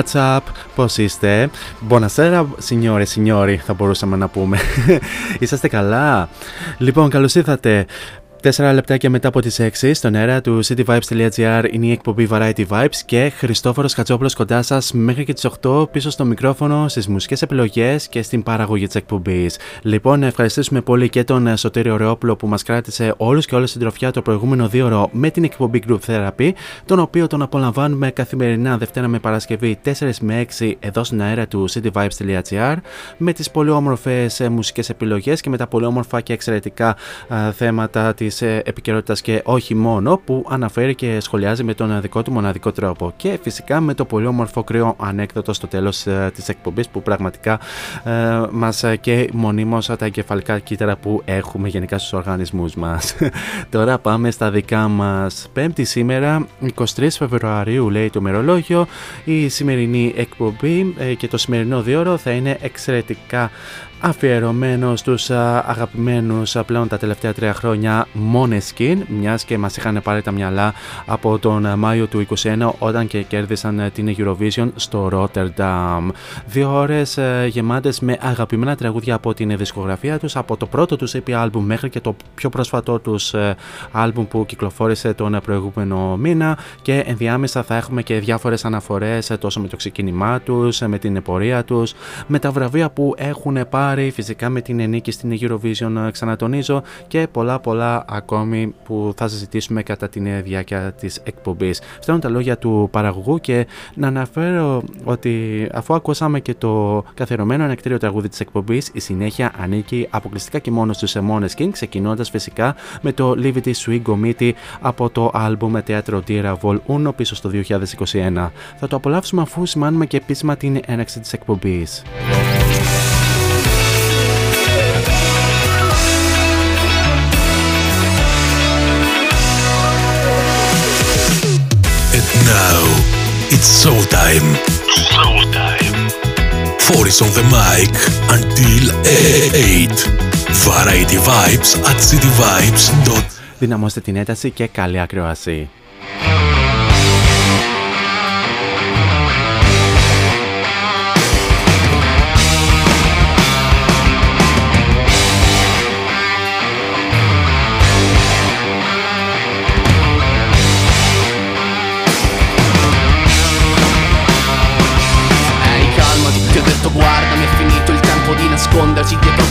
What's up, πώς είστε; Buonasera, signore, signori, θα μπορούσαμε να πούμε. Είσαστε καλά; Λοιπόν, καλώς ήρθατε. Τέσσερα λεπτάκια μετά από τις 6 στον αέρα του cityvibes.gr είναι η εκπομπή Variety Vibes και Χριστόφορος Χατζόπουλος κοντά σας μέχρι και τις 8 πίσω στο μικρόφωνο, στις μουσικές επιλογές και στην παραγωγή της εκπομπής. Λοιπόν, να ευχαριστήσουμε πολύ και τον Σωτήριο Ρεόπουλο που μας κράτησε όλους και όλες την τροφιά το προηγούμενο δύο ώρο με την εκπομπή Group Therapy, τον οποίο τον απολαμβάνουμε καθημερινά Δευτέρα με Παρασκευή 4 με 6 εδώ στην αέρα του cityvibes.gr με τις πολύ όμορφες ε, μουσικές επιλογές και με τα πολύ όμορφα και εξαιρετικά α, θέματα της ε, επικαιρότητας και όχι μόνο που αναφέρει και σχολιάζει με τον δικό του μοναδικό τρόπο και φυσικά με το πολύ όμορφο κρύο ανέκδοτο στο τέλος ε, της εκπομπής που πραγματικά ε, μας ε, και μονίμως τα εγκεφαλικά κύτταρα που έχουμε γενικά στους οργανισμούς μας. Τώρα πάμε στα δικά μας. Πέμπτη σήμερα, 23 Φεβρουαρίου λέει το μερολόγιο, η σημερινή εκπομπή ε, και το σημερινό διόρο θα είναι εξαιρετικά αφιερωμένος στους α, αγαπημένους α, πλέον τα τελευταία τρία χρόνια Måneskin μιας και μας είχαν πάρει τα μυαλά από τον α, Μάιο του 2021 όταν και κέρδισαν α, την Eurovision στο Rotterdam. Δύο ώρες α, γεμάτες με αγαπημένα τραγούδια από την δισκογραφία τους από το πρώτο τους EP album μέχρι και το πιο πρόσφατό τους α, album που κυκλοφόρησε τον α, προηγούμενο μήνα και ενδιάμεσα θα έχουμε και διάφορες αναφορές α, τόσο με το ξεκίνημά τους, α, με την πορεία τους, με τα βραβεία που έχουν πάρει, φυσικά με την νίκη στην Eurovision, ε, ξανατονίζω, και πολλά πολλά ακόμη που θα συζητήσουμε κατά την διάρκεια της εκπομπής. Αυτά είναι τα λόγια του παραγωγού και να αναφέρω ότι αφού ακούσαμε και το καθιερωμένο ανεκτήριο τραγούδι της εκπομπής, η συνέχεια ανήκει αποκλειστικά και μόνο στους Måneskin, ξεκινώντας φυσικά με το Live It Sweet Gomiti από το άλμπουμ Teatro Tira Vol 1 πίσω στο 2021. Θα το απολαύσουμε αφού σημάνουμε και επίσημα την έναξη της εκπομπής. It's showtime. Showtime. Four is on the mic until 8. Variety Vibes at cityvibes.com Δυναμώστε την ένταση και καλή ακρόαση.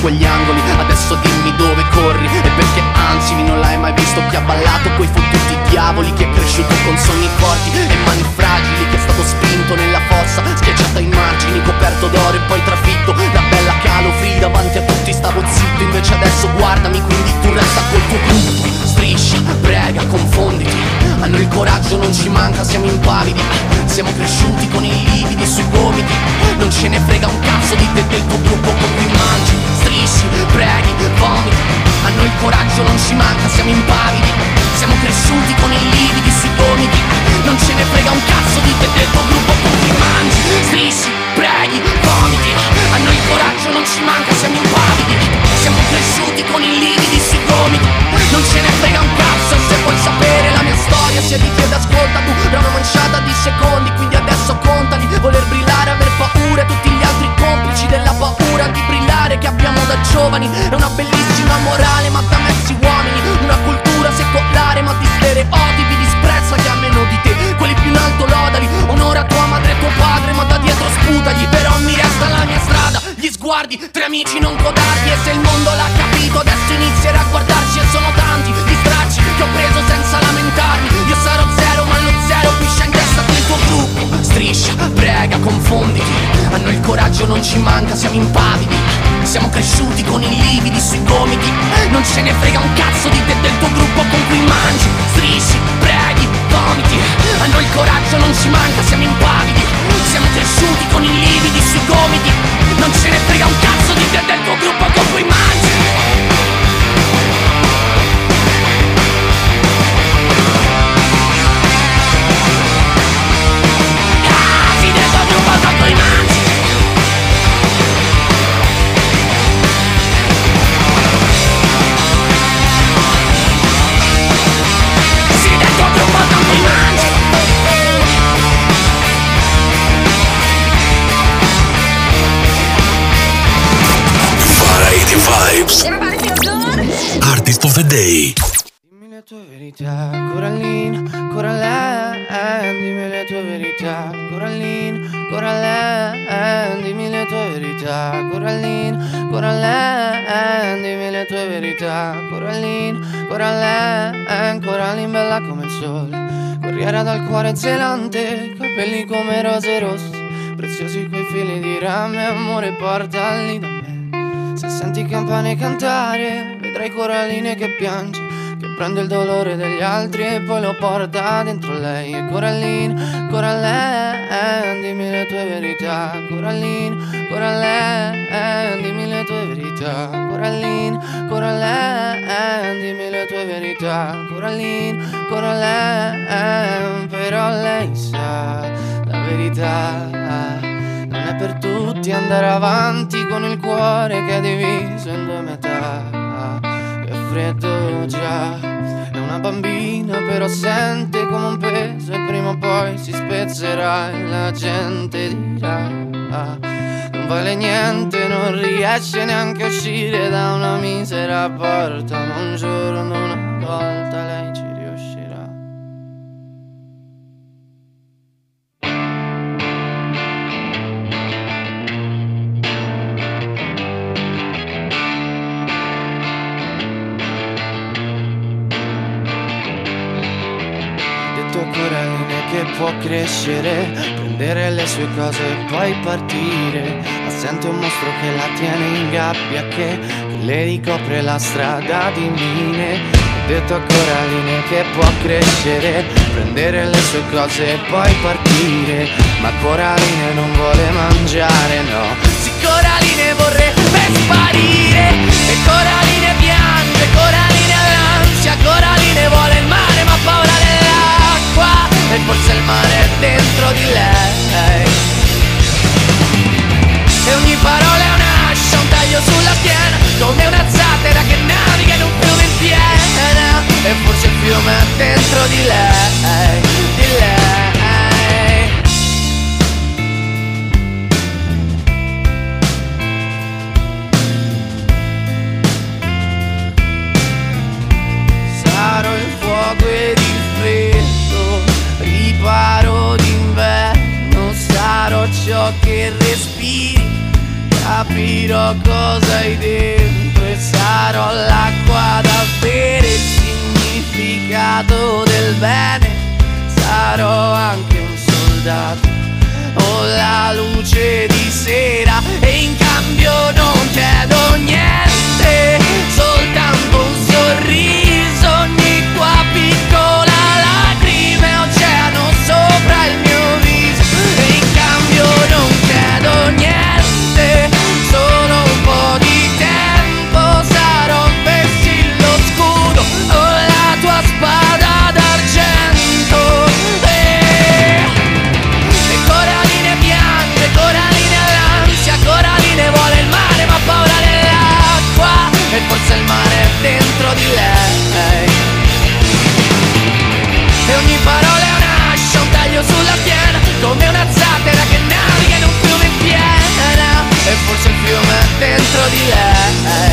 Quegli angoli. Adesso dimmi dove corri. E perché anzi non l'hai mai visto. Chi ha ballato quei fottuti diavoli Chi è cresciuto con sogni forti e mani fragili Chi è stato spinto nella fossa, schiacciato ai margini Coperto d'oro e poi trafitto da bella calofri Davanti a tutti. Stavo zitto invece adesso guardami Quindi tu resta col tuo gruppo Strisci, prega, confonditi Noi il coraggio non ci manca, siamo impavidi Siamo cresciuti con i lividi sui gomiti. Non ce ne frega un cazzo di te del tuo gruppo con cui mangi. Strisci, preghi, vomiti. A noi il coraggio non ci manca, siamo impavidi Siamo cresciuti con i lividi sui gomiti. Non ce ne frega un cazzo di te del tuo gruppo con cui mangi. Strisci, preghi, vomiti. A noi il coraggio non ci manca, siamo impavidi Siamo cresciuti con i lividi sui gomiti Non ce ne frega un cazzo se vuoi sapere la mia storia. Si di ed ascolta tu da una manciata di secondi. Quindi adesso contali Voler brillare, aver paura. Tutti gli altri complici della paura di brillare Che abbiamo da giovani. È una bellissima morale ma da mezzi uomini. Una cultura secolare ma di stereotipi Disprezza che a meno di te. Quelli più in alto lodali Onora tua madre e tuo padre ma da dietro sputagli. Però mi resta la mia strada Gli sguardi, tre amici non codardi. E se il mondo l'ha capito adesso inizierà a guardarci E sono tanti gli stracci che ho preso senza lamentarmi. Io sarò zero ma lo zero piscia in testa del tuo gruppo. Striscia, prega, confonditi. A noi il coraggio non ci manca, siamo impavidi. Siamo cresciuti con i lividi sui gomiti. Non ce ne frega un cazzo di te del tuo gruppo con cui mangi. Strisci, preghi, vomiti. A noi il coraggio non ci manca, siamo impavidi. Siamo cresciuti con i lividi sui gomiti. Non ce ne frega un cazzo di te del tuo gruppo con cui mangi the Day. Dimmi le tue verità, Corallina, Coraline Dimmi le tue verità, Corallina, Coraline Dimmi le tue verità, Corallina, Coraline Dimmi le tue verità, Corallina, Coraline Coraline bella come il sole Corriera dal cuore zelante Capelli come rose rosse Preziosi quei fili di rame Amore portali da me Se senti campane cantare Vedrai Coraline che piange Che prende il dolore degli altri E poi lo porta dentro lei. E Coralline, Coraline Dimmi le tue verità. Coralline, Coraline Dimmi le tue verità. Coralline, Coraline Dimmi le tue verità. Coralline, Coraline Però lei sa la verità. Non è per tutti andare avanti con il cuore che è diviso in due metà. Che freddo già, è una bambina però sente come un peso e prima o poi si spezzerà e la gente dirà. Non vale niente, non riesce neanche a uscire da una misera porta, ma un giorno una volta lei ci può crescere, prendere le sue cose e poi partire. Ma sente un mostro che la tiene in gabbia, che, che le ricopre la strada di mine. Ho detto a Coraline che può crescere, prendere le sue cose e poi partire. Ma Coraline non vuole mangiare, no. Sì, Coraline vorrebbe sparire, e Coraline piange, Coraline ha l'ansia, Coraline vuole il mare ma paura dell'acqua e forse il mare è dentro di lei. E ogni parola è un'ascia, un taglio sulla schiena, come una zattera che naviga in un fiume in piena. E forse il fiume è dentro di lei, di lei. Capirò cosa hai dentro e sarò l'acqua da bere, il significato del bene, sarò anche un soldato. O la luce di sera e in cambio non chiedo niente, soltanto un sorriso, dentro di lei. E ogni parola è un'ascia, un taglio sulla piena Come una zattera che naviga in un fiume in piena. E forse il fiume è dentro di lei,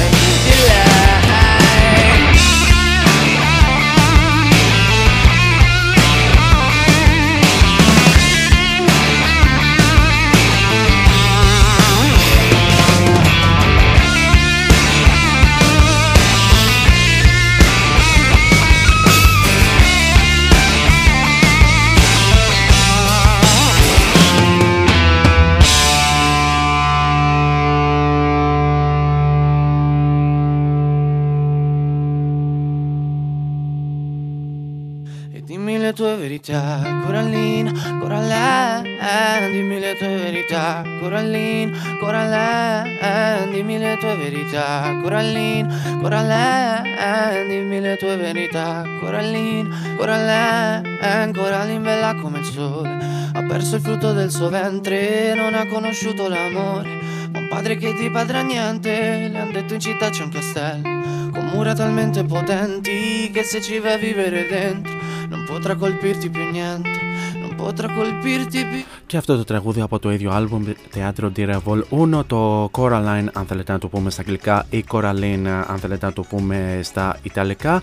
verità, Corallina, Corallina, dimmi le tue verità, Corallina, Corallina, dimmi le tue verità, Corallina, Corallina, Corallina bella come il sole, ha perso il frutto del suo ventre, non ha conosciuto l'amore, ma un padre che ti padrà niente, le han detto in città c'è un castello. Con mura talmente potenti che se ci vai a vivere dentro non potrà colpirti più niente, non potrà colpirti più. Και αυτό το τραγούδι από το ίδιο άλμπουμ Teatro di Revol 1, το Coraline αν θέλετε να το πούμε στα αγγλικά ή Coraline αν θέλετε να το πούμε στα ιταλικά.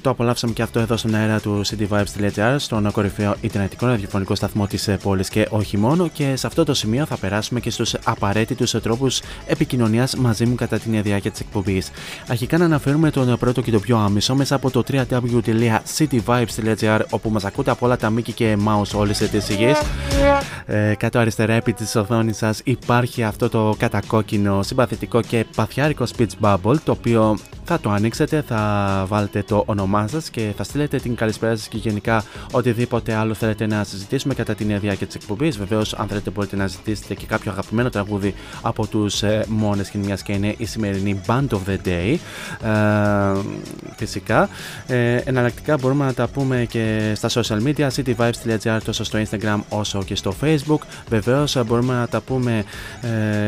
Το απολαύσαμε και αυτό εδώ στον αέρα του cityvibes.gr, στον κορυφαίο ιντερνετικό ραδιοφωνικό σταθμό της ε, πόλης και όχι μόνο και σε αυτό το σημείο θα περάσουμε και στους απαραίτητους τρόπους επικοινωνίας μαζί μου κατά την διάρκεια της εκπομπής. Αρχικά να αναφέρουμε τον πρώτο και το πιο άμεσο μέσα από το www.cityvibes.gr όπου μας ακούτε από όλα τα μήκη και mouse όλες τις γης. Ε, κάτω αριστερά επί της οθόνης σας υπάρχει αυτό το κατακόκκινο συμπαθητικό και παθιάρικο speech bubble το οποίο θα το ανοίξετε, θα βάλετε το όνομά σας και θα στείλετε την καλησπέρα σας και γενικά οτιδήποτε άλλο θέλετε να συζητήσουμε κατά την διάρκεια της εκπομπής. Βεβαίως αν θέλετε μπορείτε να ζητήσετε και κάποιο αγαπημένο τραγούδι από τους ε, μόνες και μιας και είναι η σημερινή Band of the Day. Ε, φυσικά. Ε, εναλλακτικά μπορούμε να τα πούμε και στα social media, cityvibes.gr τόσο στο Instagram όσο και στο Facebook. Βεβαίως μπορούμε να τα πούμε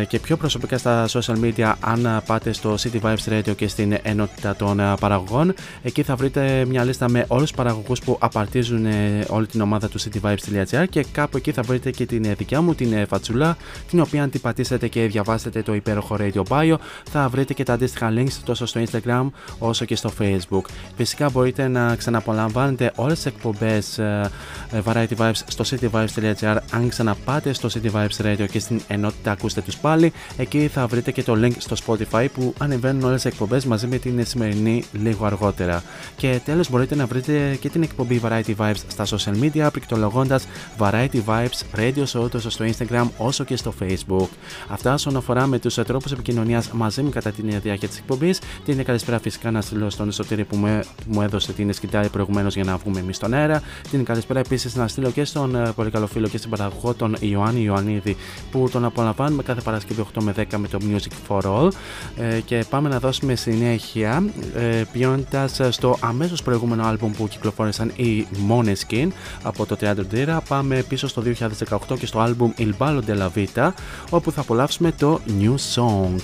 ε, και πιο προσωπικά στα social media αν πάτε στο City Vibes Radio και στην ενότητα των ε, παραγωγών. Εκεί θα βρείτε μια λίστα με όλους τους παραγωγούς που απαρτίζουν ε, όλη την ομάδα του cityvibes.gr και κάπου εκεί θα βρείτε και την ε, δικιά μου την ε, φατσούλα την οποία αν την πατήσετε και διαβάσετε το υπέροχο Radio Bio θα βρείτε και τα αντίστοιχα links τόσο στο Instagram όσο και στο Facebook. Φυσικά μπορείτε να ξαναπολαμβάνετε όλες τις εκπομπές ε, ε, Variety Vibes στο cityvibes.gr αν ξαναπάτε στο City Vibes Radio και στην ενότητα ακούστε τους πάλι εκεί θα βρείτε και το link στο Spotify που ανεβαίνουν όλες τις εκπομπές μαζί με την σημερινή λίγο αργότερα. Και τέλος μπορείτε να βρείτε και την εκπομπή Variety Vibes στα social media πληκτρολογώντας Variety Vibes Radio Show τόσο στο Instagram όσο και στο Facebook. Αυτά όσον αφορά με τους τρόπους επικοινωνίας μαζί μου κατά την διάρκεια της εκπομπής. Την καλησπέρα φυσικά να στείλω στον Εσωτήρη που μου, που μου έδωσε την σκητάλη προηγουμένως για να βγούμε εμείς στον αέρα. Την καλησπέρα επίσης να στείλω και στον ε, πολύ καλό φίλο και στην παραγωγό τον Ιωάννη Ιωαννίδη που τον απολαμβάνουμε κάθε Παρασκευή 8 με 10 με το Music for All. Ε, και πάμε να δώσουμε συνέχεια ε, πηγαίνοντας στο αμέσως προηγούμενο άλμπουμ που κυκλοφόρησαν οι Måneskin από το Teatro Dira. Πάμε πίσω στο 2018 και στο άλμπουμ Il Ballo della Vita όπου θα απολαύσουμε το New Song.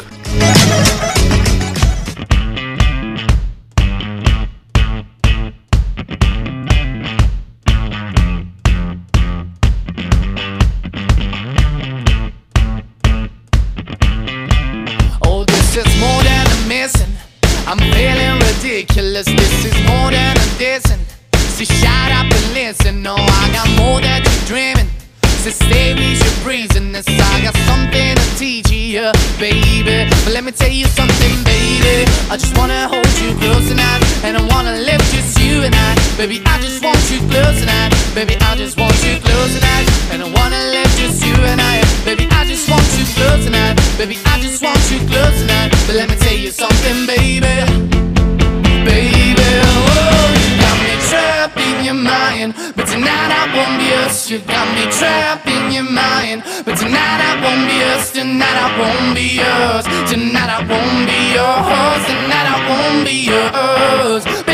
Baby, I just want you close tonight. Baby, I just want you close tonight, and I wanna live just you and I. Baby, I just want you close tonight. Baby, I just want you close tonight. But let me tell you something, baby. Baby, oh, you got me trapped in your mind. But tonight I won't be yours. You got me trapped in your mind. But tonight I won't be yours. Tonight I won't be yours. Tonight I won't be yours. Tonight I won't be yours.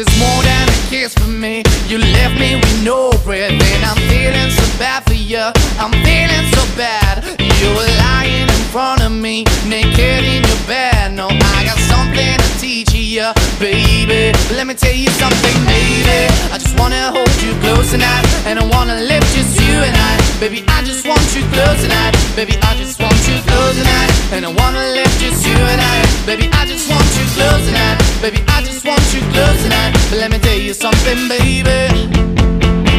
Is more than a kiss for me. You left me with no breath, and I'm feeling so bad for you. I'm feeling so bad. You were lying in front of me, naked in your bed. No, I got something to teach you, baby. Let me tell you something, baby. I just wanna hold you close tonight, and I wanna live just you and I. Baby, I just want you close tonight. Baby, I just want you close tonight, and I wanna live just you and I. Baby, I just want you close tonight. Baby, I just want you close tonight. But let me tell you something, baby.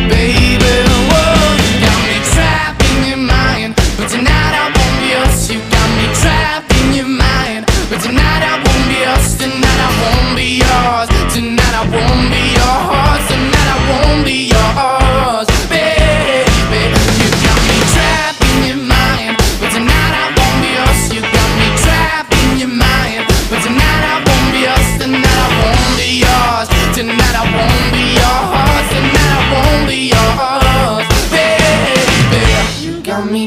Baby, whoa, you got me trapped in your mind. But tonight I won't be yours. You got me trapped in your mind. But tonight I won't be yours. Tonight I won't be yours. Tonight I won't be yours. Tonight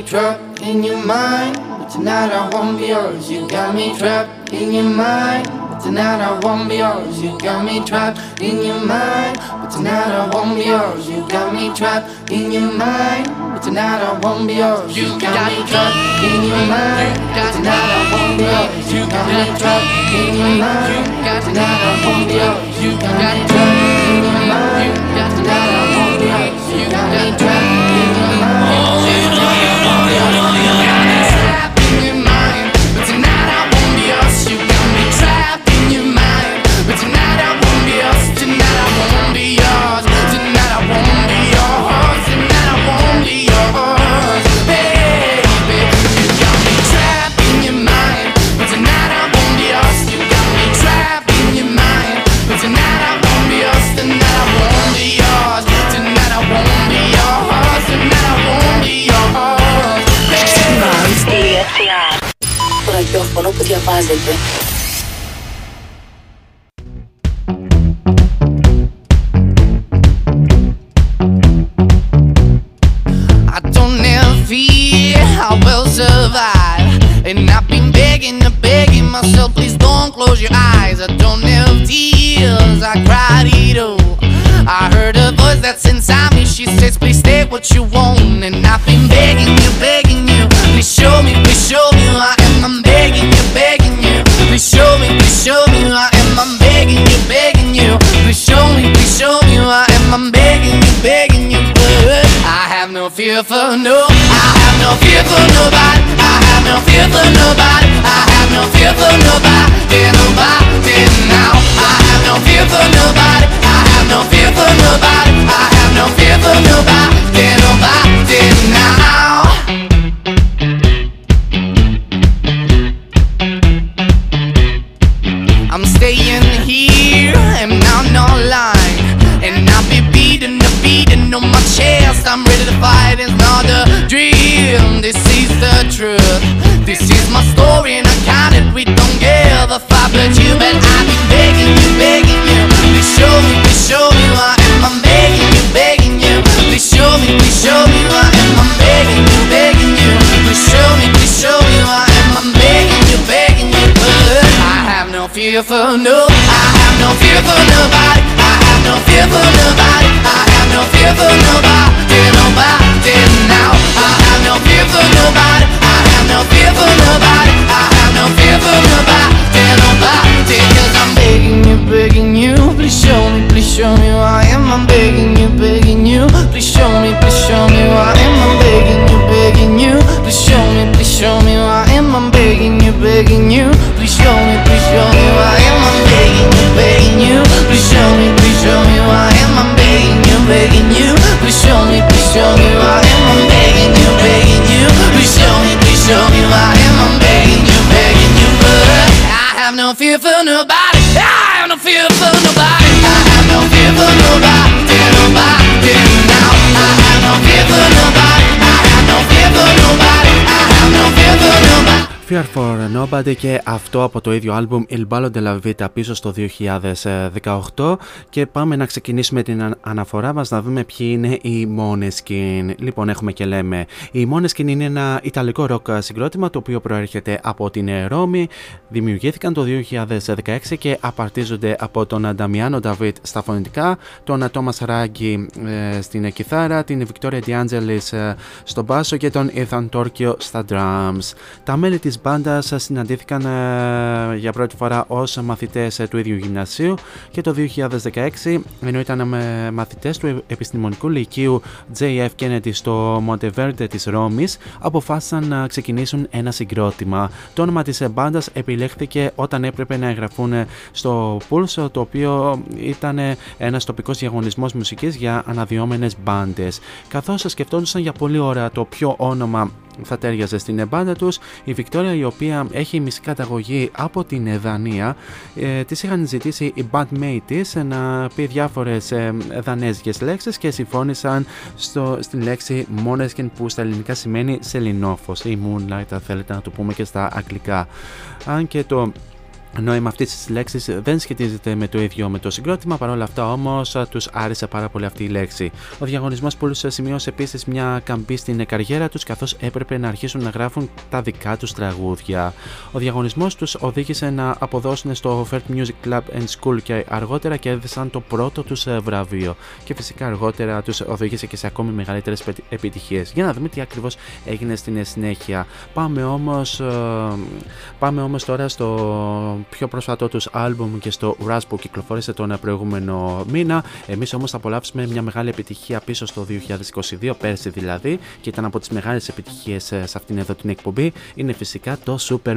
trapped in your mind. But tonight I won't be yours. You got me trapped in your mind. But tonight I won't be yours. You got me trapped in your mind. But tonight I won't be yours. You got me trapped in your mind. But tonight I won't be yours. You got me trapped in your mind. But tonight I won't be yours. You got me trapped in your mind. But tonight I won't be yours. You got me trapped in your mind. But tonight I won't be yours. You got me trapped in your mind. If I no for Nobody και αυτό από το ίδιο άλμπουμ Il Ballo della Vita πίσω στο 2018 και πάμε να ξεκινήσουμε την αναφορά μας να δούμε ποιοι είναι οι Måneskin. Λοιπόν έχουμε και λέμε οι Måneskin είναι ένα ιταλικό ροκ συγκρότημα το οποίο προέρχεται από την Ρώμη δημιουργήθηκαν το 2016 και απαρτίζονται από τον Νταμιάνο Νταβίτ στα φωνητικά τον Τόμας Ράγκη ε, στην κιθάρα την Βικτόρια Διάντζελης ε, στο μπάσο και τον Ethan Τόρκιο στα drums. Τα μέλη της μπάντας συναντήθηκαν ε, για πρώτη φορά ως μαθητές του ίδιου γυμνασίου και το 2016 ενώ ήταν με μαθητές του επιστημονικού λυκείου JF Kennedy στο Monteverde της Ρώμης αποφάσισαν να ξεκινήσουν ένα συγκρότημα. Το όνομα της μπάντας επιλέχθηκε όταν έπρεπε να εγγραφούν στο Pulse το οποίο ήταν ένας τοπικός διαγωνισμός μουσικής για αναδυόμενες μπάντες. Καθώς σκεφτόντουσαν για πολλή ώρα το ποιο όνομα θα τέριαζε στην μπάντα τους. Η Βικτόρια η οποία έχει μισή καταγωγή από την Δανία ε, της είχαν ζητήσει οι bandmate της να πει διάφορες ε, δανέζικες λέξεις και συμφώνησαν στο, στην λέξη Måneskin που στα ελληνικά σημαίνει σελινόφος ή moonlight αν θέλετε να το πούμε και στα αγγλικά. Αν και το νόημα αυτής της λέξης δεν σχετίζεται με το ίδιο με το συγκρότημα, παρόλα αυτά όμως τους άρεσε πάρα πολύ αυτή η λέξη. Ο διαγωνισμός Pulse σημείωσε επίσης μια καμπή στην καριέρα τους, καθώς έπρεπε να αρχίσουν να γράφουν τα δικά τους τραγούδια. Ο διαγωνισμός τους οδήγησε να αποδώσουν στο Fert Music Club and School και αργότερα κέρδισαν το πρώτο τους βραβείο. Και φυσικά αργότερα τους οδήγησε και σε ακόμη μεγαλύτερες επιτυχίες. Για να δούμε τι ακριβώς έγινε στην συνέχεια. Πάμε όμως πάμε όμως τώρα στο πιο πρόσφατό τους άλμπουμ και στο Rush που κυκλοφόρησε τον προηγούμενο μήνα. Εμείς όμως θα απολαύσουμε μια μεγάλη επιτυχία πίσω στο 2022, πέρσι δηλαδή, και ήταν από τις μεγάλες επιτυχίες σε αυτήν εδώ την εκπομπή. Είναι φυσικά το Super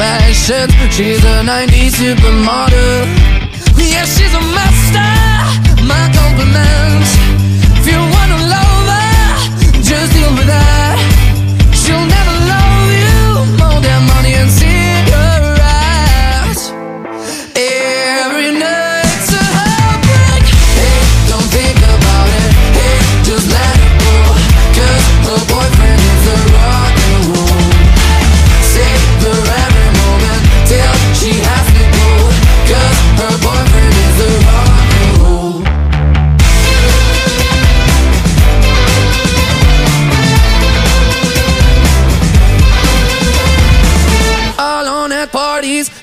confessions. She's a 90s supermodel. Yeah, she's a master. My compliments. If you wanna love her, just deal with that.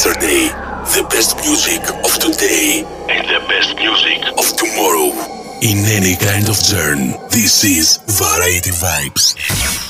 yesterday, the best music of today, and the best music of tomorrow. In any kind of journey, this is Variety Vibes.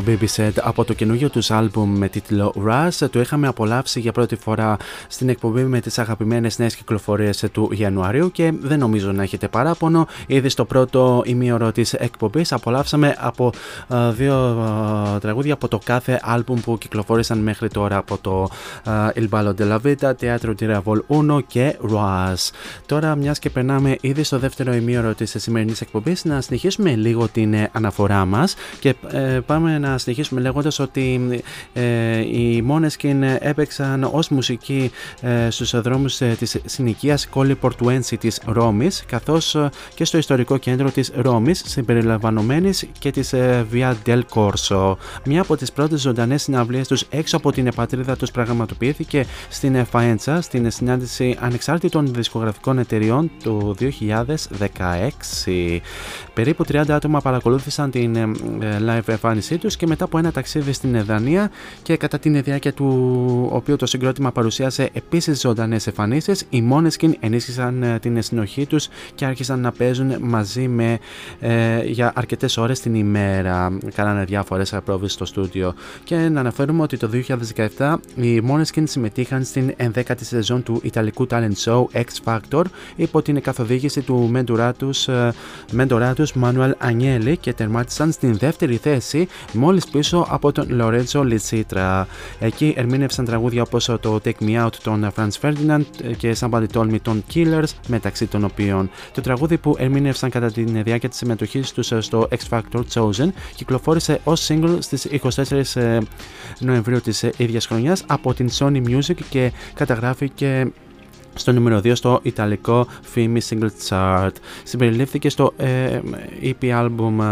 το Baby Set από το καινούργιο τους άλμπουμ με τίτλο Rush. Το είχαμε απολαύσει για πρώτη φορά στην εκπομπή με τις αγαπημένες νέες κυκλοφορίες του Ιανουαρίου και δεν νομίζω να έχετε παράπονο. Ήδη στο πρώτο ημίωρο της εκπομπής απολαύσαμε από ε, δύο ε, τραγούδια από το κάθε άλμπουμ που κυκλοφόρησαν μέχρι τώρα από το ε, Il Ballo della Vita, Teatro di Ravol 1 και Rush. Τώρα μιας και περνάμε ήδη στο δεύτερο ημίωρο της σημερινής εκπομπής να συνεχίσουμε λίγο την ε, αναφορά μας και ε, πάμε να συνεχίσουμε λέγοντας ότι ε, οι Måneskin έπαιξαν ως μουσική ε, στους δρόμους ε, της συνοικίας Κόλλη Πορτουένση της Ρώμης καθώς ε, και στο ιστορικό κέντρο της Ρώμης συμπεριλαμβανομένης και της ε, Via del Corso. Μια από τις πρώτες ζωντανές συναυλίες τους έξω από την πατρίδα τους πραγματοποιήθηκε στην ε, Φαέντσα στην συνάντηση ανεξάρτητων δισκογραφικών εταιριών του 2016. Περίπου 30 άτομα παρακολούθησαν την ε, ε, live εμφάνισή τους και μετά από ένα ταξίδι στην Δανία και κατά την διάρκεια του οποίου το συγκρότημα παρουσίασε επίσης ζωντανές εμφανίσεις, οι Måneskin ενίσχυσαν ε, την συνοχή τους και άρχισαν να παίζουν μαζί με ε, για αρκετές ώρες την ημέρα. Κάνανε διάφορες πρόβες στο στούντιο. Και να αναφέρουμε ότι το 2017 οι Måneskin συμμετείχαν στην 11η σεζόν του Ιταλικού talent show X Factor υπό την καθοδήγηση του μέντορά τους, ε, μέντορά τους Manuel Agnelli και τερμάτισαν στην δεύτερη θέση μόλις πίσω από τον Lorenzo Litsitra. Εκεί ερμήνευσαν τραγούδια όπως το Take Me Out των Franz Ferdinand και Somebody Told Me των Killers μεταξύ των οποίων. Το τραγούδι που ερμήνευσαν κατά τη διάρκεια της συμμετοχής τους στο X Factor Chosen κυκλοφόρησε ως single στις 24 Νοεμβρίου της ίδιας χρονιάς από την Sony Music και καταγράφηκε στο νούμερο 2 στο Ιταλικό Fimi Single Chart. Συμπεριλήφθηκε στο ε, EP album,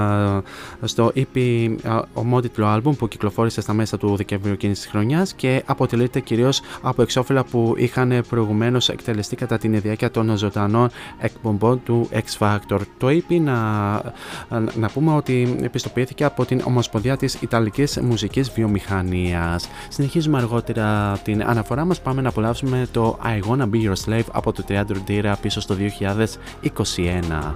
ε, στο EP ε, ομότιτλο album που κυκλοφόρησε στα μέσα του Δεκεμβρίου εκείνης της χρονιάς και αποτελείται κυρίως από εξώφυλλα που είχαν προηγουμένως εκτελεστεί κατά την διάρκεια των ζωντανών εκπομπών του X Factor. Το EP να, να πούμε ότι επιστοποιήθηκε από την Ομοσπονδία της Ιταλικής Μουσικής Βιομηχανίας. Συνεχίζουμε αργότερα την αναφορά μας. Πάμε να απολαύσουμε το I Wanna Be Your Slave από το Teatro Dira πίσω στο 2021.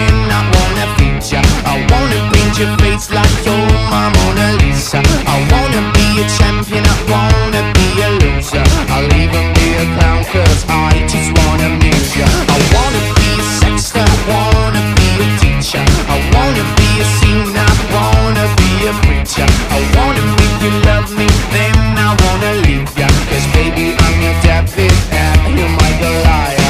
I wanna ya I wanna paint your face like you're my Mona Lisa I wanna be a champion, I wanna be a loser I'll even be a clown cause I just wanna meet ya I wanna be a sexter, I wanna be a teacher I wanna be a singer, I wanna be a preacher I wanna make you love me, then I wanna leave ya Cause baby I'm your David and you're my Goliath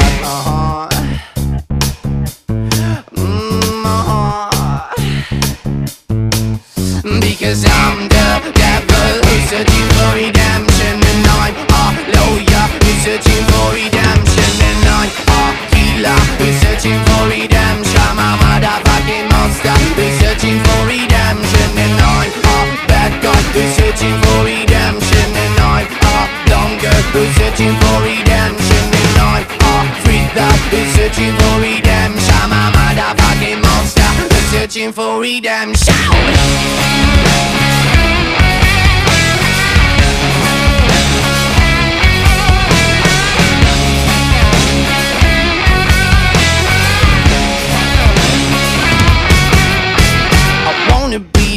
Because I'm the devil who's searching for redemption And I'm a lawyer who's searching for redemption And I'm a killer who's searching for redemption I'm a motherfucking monster who's searching for redemption And I'm a bad guy who's searching for redemption And I'm a girl who's searching for redemption And I'm a freak that who's searching for redemption searching for redemption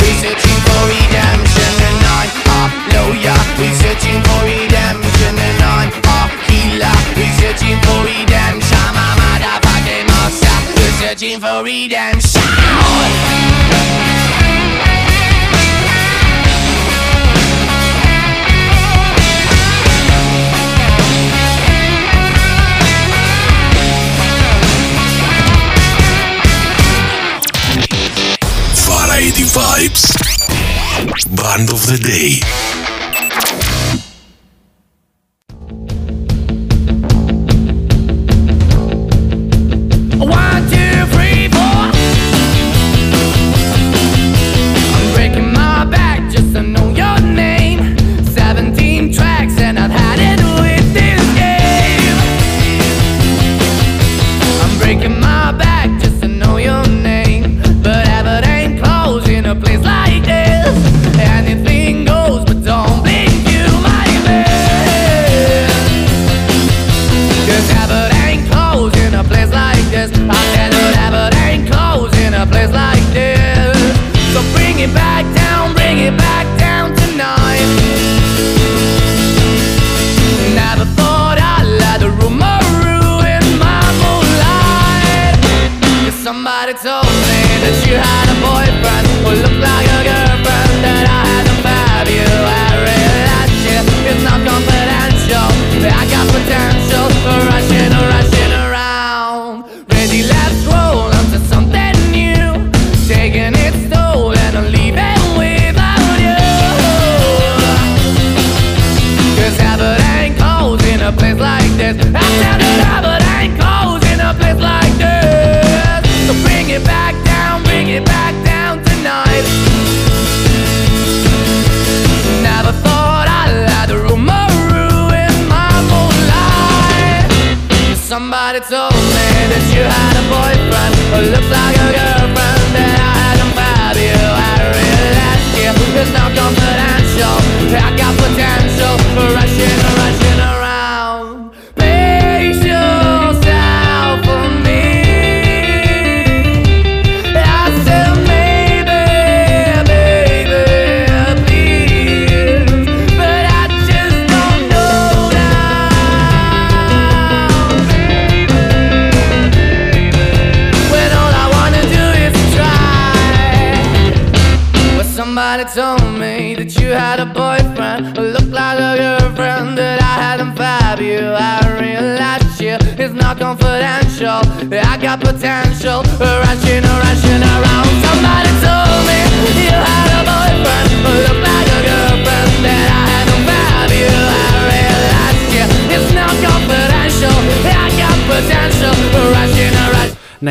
we're searching for redemption And I'm lawyer, we're searching for redemption And I'm healer, we're searching for redemption monster, we're searching for redemption the Day.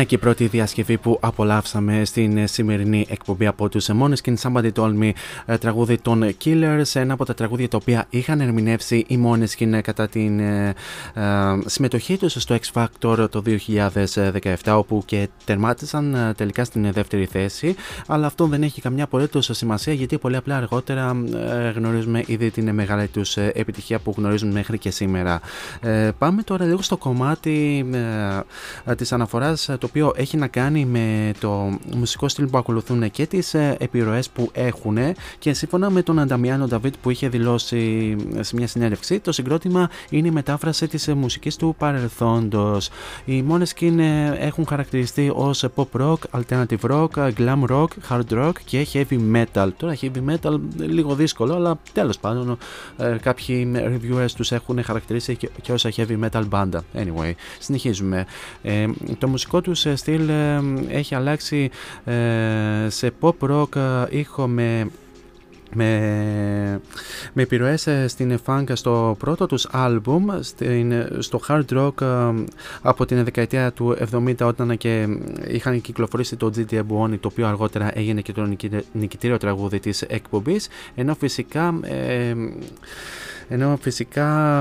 Rushing. Ναι, και η πρώτη διασκευή που απολαύσαμε στην ε, σημερινή εκπομπή από τους Måneskin Somebody Told Me ε, τραγούδι των Killers, ένα από τα τραγούδια τα οποία είχαν ερμηνεύσει οι Måneskin ε, κατά την ε, ε, συμμετοχή τους στο X Factor το 2017 όπου και τερμάτισαν ε, τελικά στην δεύτερη θέση αλλά αυτό δεν έχει καμιά απολύτως σημασία γιατί πολύ απλά αργότερα ε, γνωρίζουμε ήδη την μεγάλη τους ε, επιτυχία που γνωρίζουν μέχρι και σήμερα. Ε, πάμε τώρα λίγο στο κομμάτι ε, της αναφοράς ε, το οποίο έχει να κάνει με το μουσικό στυλ που ακολουθούν και τις ε, επιρροές που έχουν και σύμφωνα με τον Ανταμιάνο Νταβίτ που είχε δηλώσει ε, σε μια συνέντευξη το συγκρότημα είναι η μετάφραση της ε, μουσικής του παρελθόντος. Οι Måneskin ε, έχουν χαρακτηριστεί ως pop rock, alternative rock, ε, glam rock, hard rock και heavy metal. Τώρα heavy metal ε, λίγο δύσκολο αλλά τέλος πάντων ε, κάποιοι reviewers τους έχουν χαρακτηρίσει και, και ως heavy metal μπάντα. Anyway, συνεχίζουμε. Ε, το μουσικό τους ε, στυλ ε, έχει αλλάξει ε, σε pop rock ε, ήχο με με, με επιρροές ε, στην funk στο πρώτο τους άλμπουμ στην, στο hard rock ε, από την δεκαετία του 70 όταν και είχαν κυκλοφορήσει το GT Buoni το οποίο αργότερα έγινε και το νικη- νικητήριο τραγούδι της εκπομπής. Ενώ φυσικά ε, ενώ φυσικά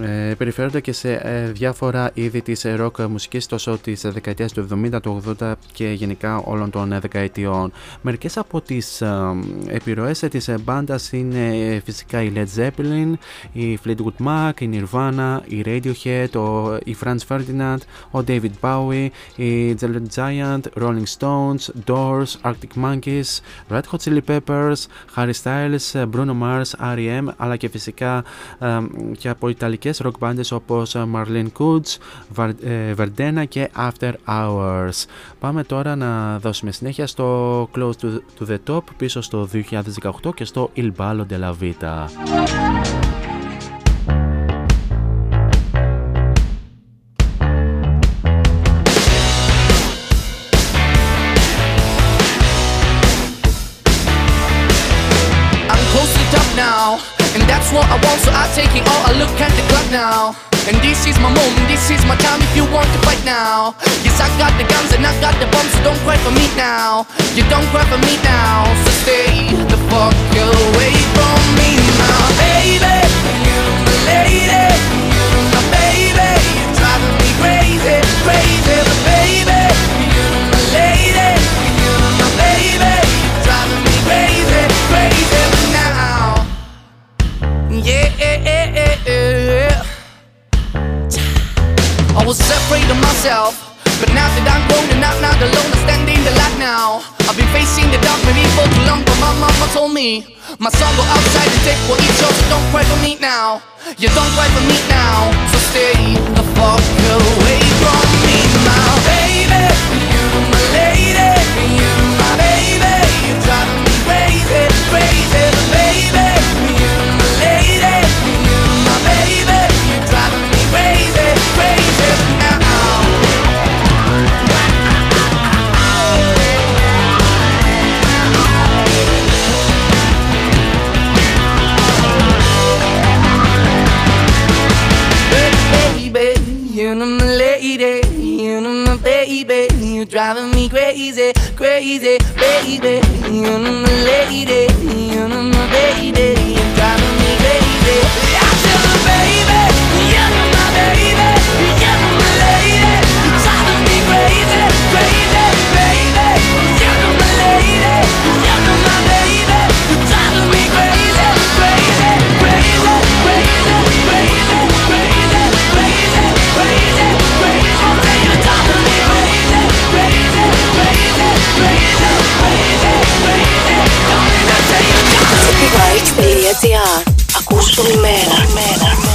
ε, περιφέρονται και σε ε, διάφορα είδη της rock μουσικής τόσο της δεκαετίας του 70, του 80 και γενικά όλων των ε, δεκαετιών. Μερικές από τις ε, επιρροές ε, της ε, μπάντας είναι ε, φυσικά η Led Zeppelin, η Fleetwood Mac, η Nirvana, η Radiohead, ο, η Franz Ferdinand, ο David Bowie, η Jelly Giant, Rolling Stones, Doors, Arctic Monkeys, Red Hot Chili Peppers, Harry Styles, Bruno Mars, R.E.M. αλλά και φυσικά και από ιταλικέ rock bands όπως Marlene Coots, Verdena και After Hours. Πάμε τώρα να δώσουμε συνέχεια στο Close to, the Top πίσω στο 2018 και στο Il Ballo della Vita. It all. I look at the clock now. And this is my moment, this is my time if you want to fight now. Yes, I got the guns and I got the bombs, so don't cry for me now. You don't cry for me now, so stay the fuck away from me now. Baby, you're my lady. Yeah, yeah. I was afraid of myself, but now that I'm grown and I'm not alone, I stand in the light now. I've been facing the dark maybe for too long, but my mama told me, my son go outside and take what he chose. Don't cry for me now, you don't cry for me now. So stay the fuck away crazy, crazy, baby. You're my lady, you're my baby, Real.gr Ακούσου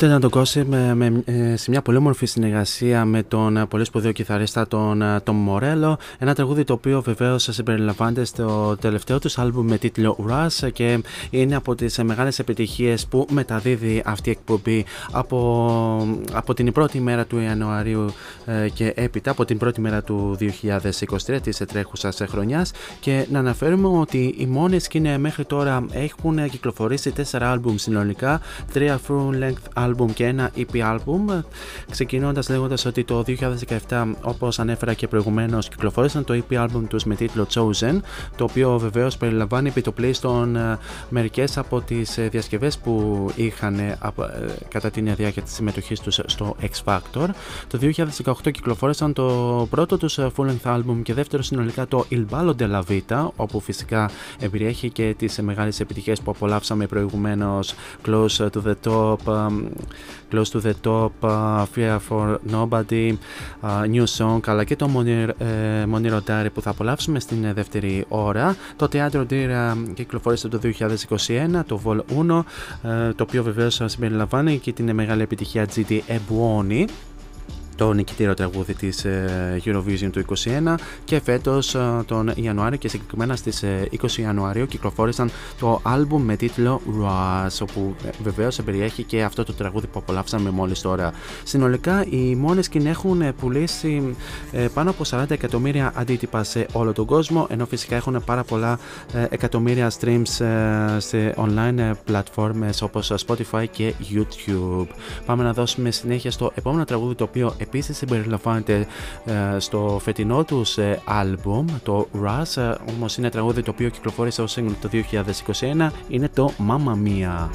det, na do gossip, ma, ma, σε μια πολύ όμορφη συνεργασία με τον ε, πολύ σπουδαίο κιθαρίστα τον Tom ε, Morello. Ένα τραγούδι το οποίο βεβαίως συμπεριλαμβάνεται στο τελευταίο τους άλμπουμ με τίτλο Rush και είναι από τις μεγάλες επιτυχίες που μεταδίδει αυτή η εκπομπή από, από την πρώτη μέρα του Ιανουαρίου και έπειτα, από την πρώτη μέρα του 2023 της τρέχουσας χρονιάς. Και να αναφέρουμε ότι οι μόνες σκηνέ μέχρι τώρα έχουν κυκλοφορήσει 4 άλμπουμ συνολικά, 3 full length album και ένα EP album. Ξεκινώντας λέγοντας ότι το 2017, όπως ανέφερα και προηγουμένως, κυκλοφόρησαν το EP album τους με τίτλο Chosen, το οποίο βεβαίως περιλαμβάνει επιτοπλίστων ε, μερικές από τις ε, διασκευές που είχαν ε, κατά την διάρκεια τη συμμετοχή τους στο X Factor. Το 2018 κυκλοφόρησαν το πρώτο τους full length album και δεύτερο συνολικά το Il Ballo della Vita, όπου φυσικά εμπεριέχει και τις μεγάλες επιτυχίες που απολαύσαμε προηγουμένως Close to the Top, Close to the Top, uh, Fear for Nobody, uh, New Song αλλά και το Moniro Diary που θα απολαύσουμε στην ε, δεύτερη ώρα. Το Teatro Dira κυκλοφόρησε το 2021, το Vol 1, ε, το οποίο βεβαίως συμπεριλαμβάνει και την μεγάλη επιτυχία GD Ebuoni το νικητήριο τραγούδι της ε, Eurovision του 2021 και φέτος ε, τον Ιανουάριο και συγκεκριμένα στις 20 ε, Ιανουαρίου κυκλοφόρησαν το άλμπουμ με τίτλο Rush όπου βεβαίως περιέχει και αυτό το τραγούδι που απολαύσαμε μόλις τώρα. Συνολικά οι μόνες σκηνές έχουν πουλήσει πάνω από 40 εκατομμύρια αντίτυπα σε όλο τον κόσμο ενώ φυσικά έχουν πάρα πολλά εκατομμύρια streams σε online πλατφόρμες όπως Spotify και YouTube. Πάμε να δώσουμε συνέχεια στο επόμενο τραγούδι το οποίο επίσης συμπεριλαμβάνεται ε, στο φετινό τους ε, άλμπουμ, το Rush, ε, όμως είναι τραγούδι το οποίο κυκλοφόρησε ως single το 2021, είναι το Mamma Mia.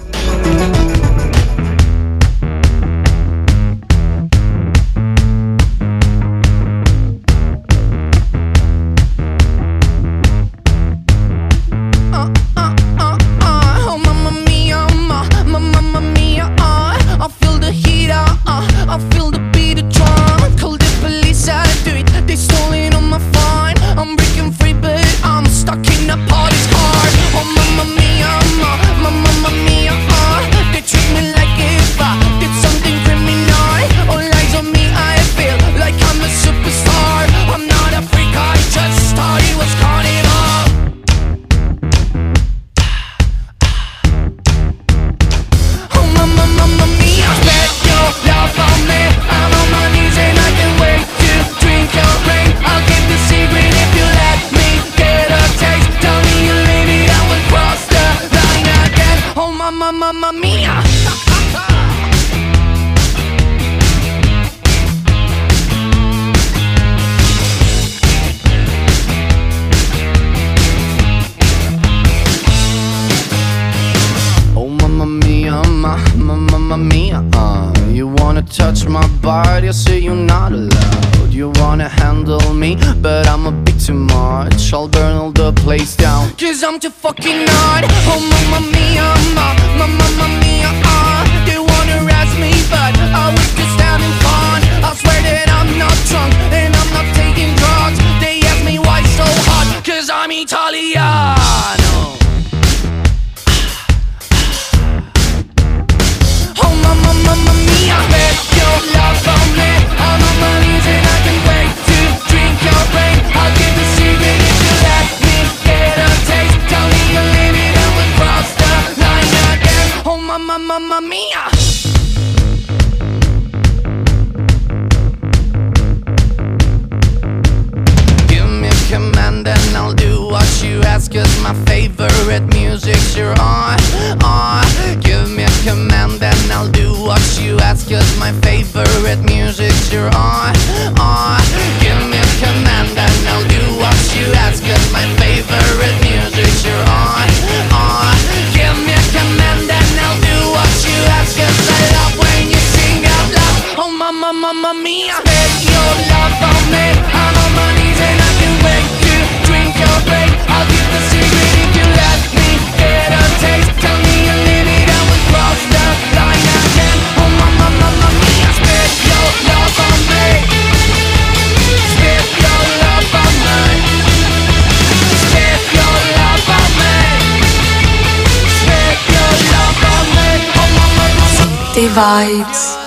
time to fucking vibes.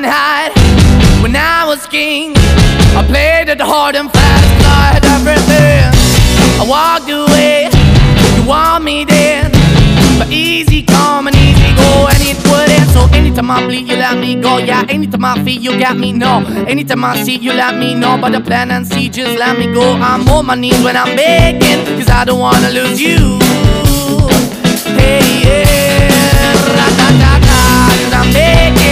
High when I was king, I played it hard and fast, tried everything. I walked away, you want me then. But easy come and easy go, and it wouldn't. So anytime I bleed, you let me go. Yeah, anytime I feel, you got me. No, anytime I see, you let me know. But the plan and see, just let me go. I'm on my knees when I'm begging, cause I don't wanna lose you. Hey, yeah, cause I'm begging,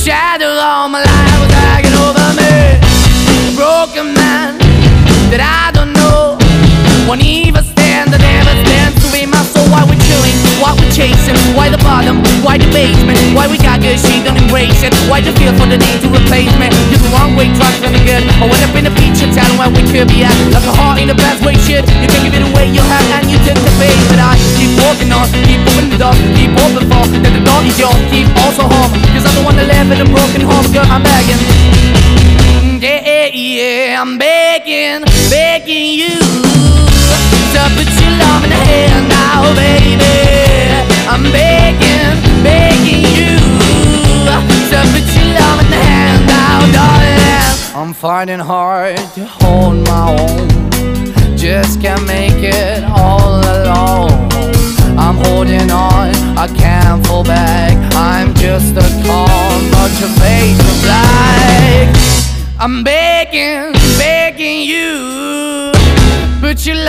Shadow all my life was hanging over me. A broken man that I don't know. Won't even stand, I never stand chilling? Why we chasing? Why the bottom? Why the basement? Why we got good, she don't embrace it? Why the feel for the need to replace me? You're the wrong way, trying to good. I went up in the feature town where we could be at. Like a heart in the best way, shit. You can give it away, you have, and you took the bait. But I keep walking on, keep moving the door, keep open for that the door is yours, keep also home. Cause I'm the one that live in a broken home, girl, I'm begging. Yeah, yeah, I'm begging, begging you love in the hand now, baby. I'm begging, begging you love in the hand now, darling. I'm fighting hard to hold my own, just can't make it all alone. I'm holding on, I can't fall back. I'm just a call, but your face is. I'm begging, begging you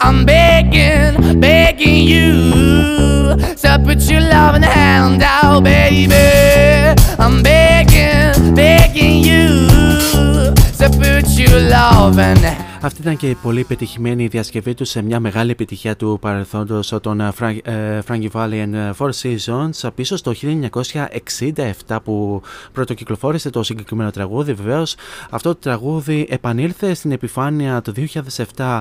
I'm begging, begging you. So put your loving hand out, baby. I'm begging, begging you. So put your loving hand Αυτή ήταν και η πολύ πετυχημένη διασκευή του σε μια μεγάλη επιτυχία του παρελθόντος των ε, ε, Frankie Valley and ε, Four Seasons πίσω στο 1967 που πρωτοκυκλοφόρησε το συγκεκριμένο τραγούδι. Βεβαίως αυτό το τραγούδι επανήλθε στην επιφάνεια το 2007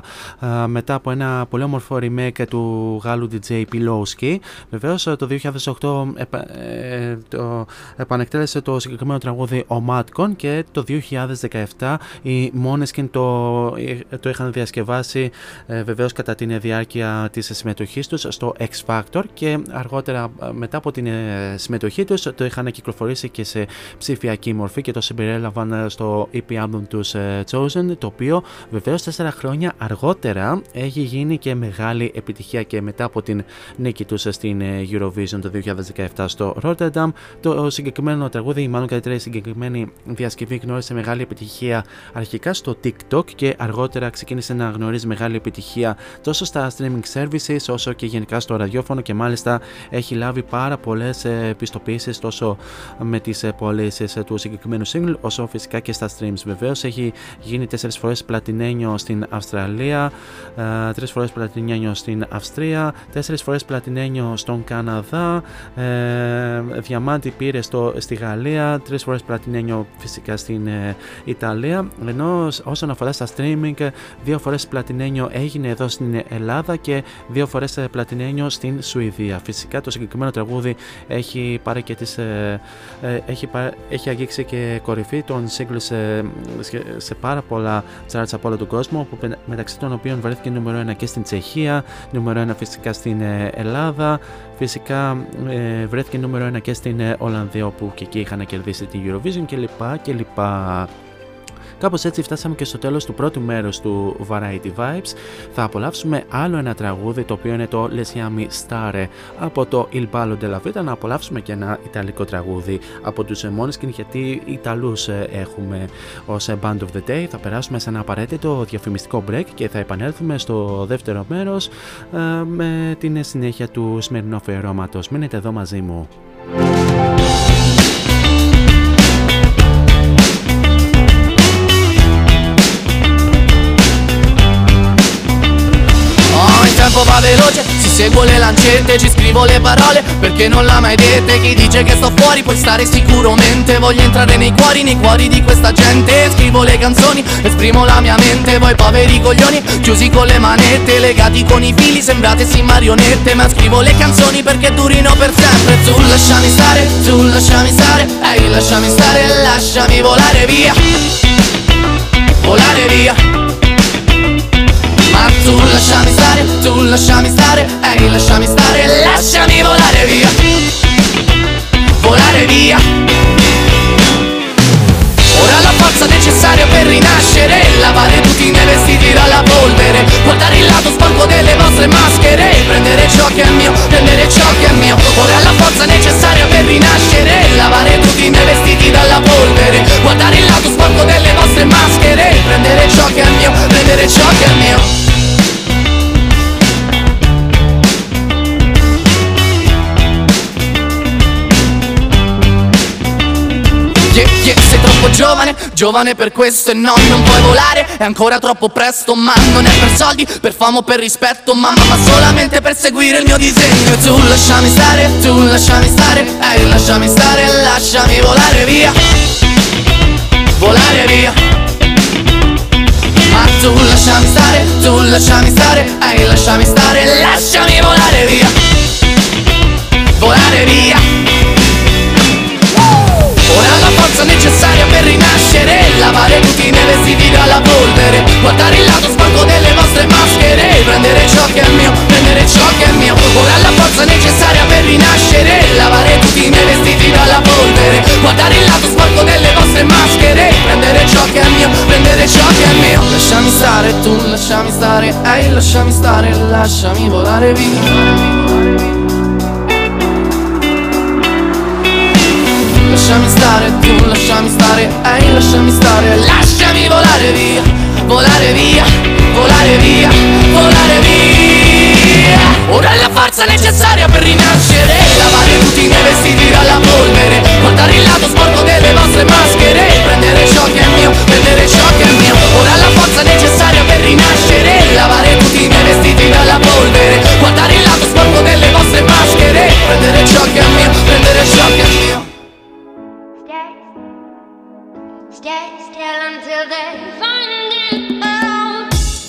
μετά από ένα πολύ όμορφο remake του Γάλλου DJ Pilowski. Βεβαίως το 2008 το επανεκτέλεσε το συγκεκριμένο τραγούδι ο Madcon και το 2017 οι Måneskin το το είχαν διασκευάσει ε, βεβαίως κατά την διάρκεια της συμμετοχής τους στο X Factor και αργότερα ε, μετά από την ε, συμμετοχή τους το είχαν κυκλοφορήσει και σε ψηφιακή μορφή και το συμπεριέλαβαν στο EP album τους Chosen το οποίο βεβαίως τέσσερα χρόνια αργότερα έχει γίνει και μεγάλη επιτυχία και μετά από την νίκη τους στην Eurovision το 2017 στο Rotterdam. Το συγκεκριμένο τραγούδι ή μάλλον καλύτερα η συγκεκριμένη διασκευή γνώρισε μεγάλη επιτυχία αρχικά στο TikTok και αργότερα αργότερα ξεκίνησε να γνωρίζει μεγάλη επιτυχία τόσο στα streaming services όσο και γενικά στο ραδιόφωνο και μάλιστα έχει λάβει πάρα πολλές επιστοποιήσεις τόσο με τις πωλήσεις του συγκεκριμένου single όσο φυσικά και στα streams. Βεβαίως έχει γίνει 4 φορές πλατινένιο στην Αυστραλία, 3 φορές πλατινένιο στην Αυστρία, 4 φορές πλατινένιο στον Καναδά, ε, διαμάντι πήρε στο, στη Γαλλία, 3 φορές πλατινένιο φυσικά στην ε, Ιταλία. Ενώ όσον αφορά στα streaming δύο φορές πλατινένιο έγινε εδώ στην Ελλάδα και δύο φορές πλατινένιο στην Σουηδία. Φυσικά το συγκεκριμένο τραγούδι έχει πάρει και τις, ε, ε, έχει, έχει αγγίξει και κορυφή των singles σε, σε πάρα πολλά charts από όλο τον κόσμο μεταξύ των οποίων βρέθηκε νούμερο 1 και στην Τσεχία, νούμερο 1 φυσικά στην ε, Ελλάδα, φυσικά βρέθηκε νούμερο 1 και στην Ολλανδία όπου και εκεί είχαν κερδίσει την Eurovision κλπ. Κάπως έτσι φτάσαμε και στο τέλος του πρώτου μέρους του Variety Vibes. Θα απολαύσουμε άλλο ένα τραγούδι το οποίο είναι το Lesiami Stare από το Il Ballo della Vita. Να απολαύσουμε και ένα ιταλικό τραγούδι από τους Måneskin γιατί Ιταλούς ε, έχουμε ως Band of the Day. Θα περάσουμε σε ένα απαραίτητο διαφημιστικό break και θα επανέλθουμε στο δεύτερο μέρος ε, με την συνέχεια του σημερινού αφιερώματος. Μείνετε εδώ μαζί μου. Veloce, si seguo le lancette, ci scrivo le parole perché non l'ha mai dette. Chi dice che sto fuori puoi stare sicuramente. Voglio entrare nei cuori, nei cuori di questa gente. Scrivo le canzoni, esprimo la mia mente. Voi poveri coglioni, chiusi con le manette, legati con i fili, sembrate sì marionette. Ma scrivo le canzoni perché durino per sempre. Tu lasciami stare, tu lasciami stare, ehi lasciami stare, lasciami volare via. Volare via tu lasciami stare, tu lasciami stare, ehi lasciami stare, lasciami volare via. Volare via. Ora la forza necessaria per rinascere Lavare tutti i miei vestiti dalla polvere Guardare il lato sporco delle vostre maschere Prendere ciò che è mio, prendere ciò che è mio. Ora la forza necessaria per rinascere Lavare tutti i miei vestiti dalla polvere Guardare il lato sporco delle vostre maschere Prendere ciò che è mio, prendere ciò che è mio troppo giovane, giovane per questo e no, non puoi volare. È ancora troppo presto, ma non è per soldi, per fama o per rispetto. Mamma, ma solamente per seguire il mio disegno. Tu lasciami stare, tu lasciami stare Ehi, lasciami stare, lasciami volare via. Volare via. Ma tu lasciami stare, tu lasciami stare Ehi, lasciami stare, lasciami volare via. Volare via forza necessaria per rinascere. Lavare miei vestiti dalla polvere. Guardare il lato sporco delle vostre maschere. Prendere ciò che è mio, prendere ciò che è mio. Ora la forza necessaria per rinascere. Lavare miei vestiti dalla polvere. Guardare il lato sporco delle vostre maschere. Prendere ciò che è mio, prendere ciò che è mio. Lasciami stare tu, lasciami stare Ehi, lasciami stare, lasciami volare via Lasciami stare tu, lasciami stare, ehi lasciami stare Lasciami volare via, volare via, volare via, volare via. Ora la forza necessaria per rinascere Lavare tutti i miei vestiti dalla polvere Guardare il lato sporco delle vostre maschere Prendere ciò che è mio, prendere ciò che è mio. Ora la forza necessaria per rinascere Lavare tutti i miei vestiti dalla polvere Guardare il lato sporco delle vostre maschere Prendere ciò che è mio, prendere ciò che è mio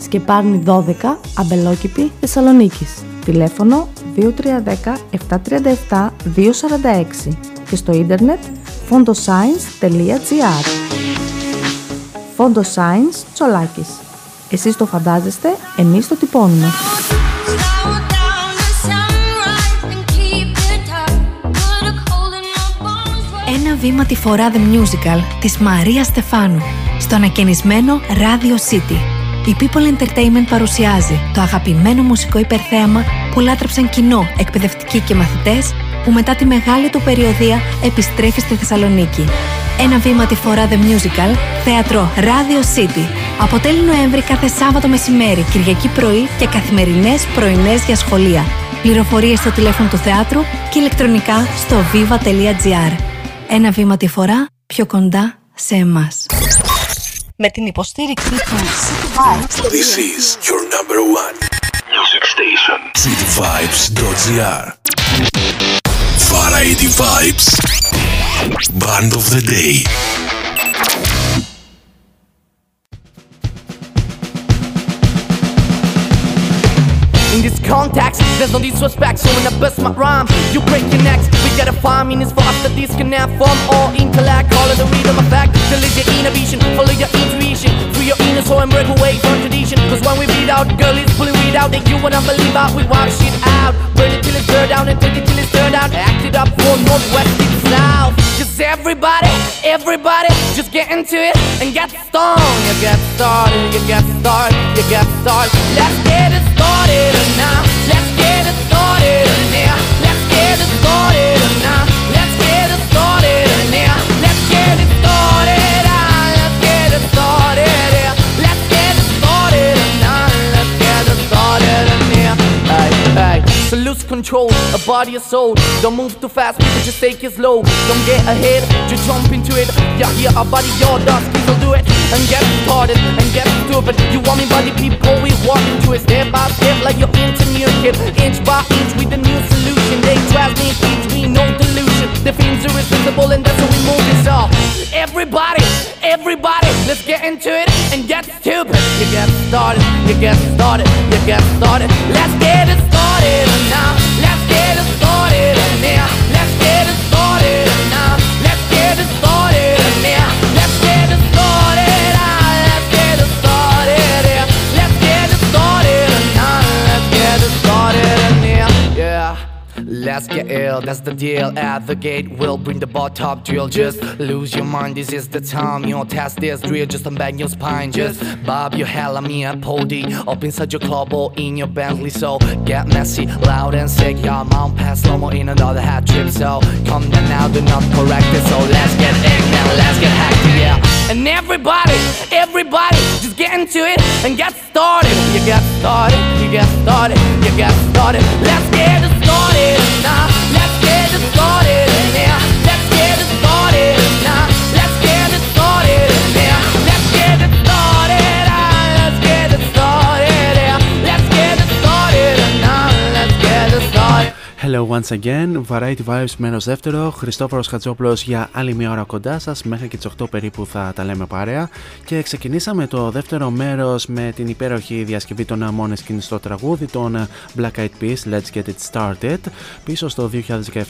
Σκεπάρνη 12, Αμπελόκηπη, Θεσσαλονίκης. Τηλέφωνο 2310 737 246 και στο ίντερνετ fondoscience.gr Φόντο Science Τσολάκης. Εσείς το φαντάζεστε, εμείς το τυπώνουμε. Ένα βήμα τη φορά The Musical της Μαρία Στεφάνου στο ανακαινισμένο Radio City. Η People Entertainment παρουσιάζει το αγαπημένο μουσικό υπερθέαμα που λάτρεψαν κοινό, εκπαιδευτικοί και μαθητές που μετά τη μεγάλη του περιοδία επιστρέφει στη Θεσσαλονίκη. Ένα βήμα τη φορά The Musical, θέατρο Radio City. Αποτέλει Νοέμβρη κάθε Σάββατο μεσημέρι, Κυριακή πρωί και καθημερινές πρωινές για σχολεία. Πληροφορίες στο τηλέφωνο του θεάτρου και ηλεκτρονικά στο viva.gr. Ένα βήμα τη φορά πιο κοντά σε εμάς με την υποστήριξη του City Vibes. This is your number one music station. cityvibes.gr Variety Vibes Band of the Day this context, there's no disrespect, so when I bust my rhyme, you break your necks. We gotta find meanings for us disconnect from all intellect. Call it the rhythm effect, delete your inner vision, follow your intuition, free your inner soul and break away from tradition. Cause when we beat out, girl, it's fully weed out, that you wanna believe out, we walk shit out. Burn it till it's burned down and take it till it's turned out. Act it up for northwest to south. Just everybody, everybody, just get into it and get stoned. You get started, you get started, you get started. Let's get it started control of body and soul. Don't move too fast, people just take it slow. Don't get ahead, just jump into it. Yeah, yeah, our body, your dust, please don't it. And get started and get stupid. You want me body people, we walk into it step by step like into new kid. Inch by inch with a new solution. They trust me, teach me no delusion. The things are irresistible and that's how we move this off. Everybody, everybody, let's get into it and get stupid. You get started, you get started, you get started. Let's get it started Let's get ill, that's the deal. At the gate, we'll bring the bar top drill. Just lose your mind, this is the time. You'll test this drill, just unbang your spine. Just bob your hell on me at Pody. Up inside your club or in your Bentley. So get messy, loud and sick. Your mount pass slow mo in another hat trip. So come down now, do not correct it. So let's get now, let's get hacked, yeah. And everybody, everybody, just get into it and get started. You get started, you get started, you get started. Let's get morning, I Hello once again, Variety Vibes μέρο δεύτερο. Χριστόφορος Χατζόπουλος για άλλη μια ώρα κοντά σας. Μέχρι και τις 8 περίπου θα τα λέμε παρέα. Και ξεκινήσαμε το δεύτερο μέρος με την υπέροχη διασκευή των Måneskin στο τραγούδι των Black Eyed Peas, Let's Get It Started. Πίσω στο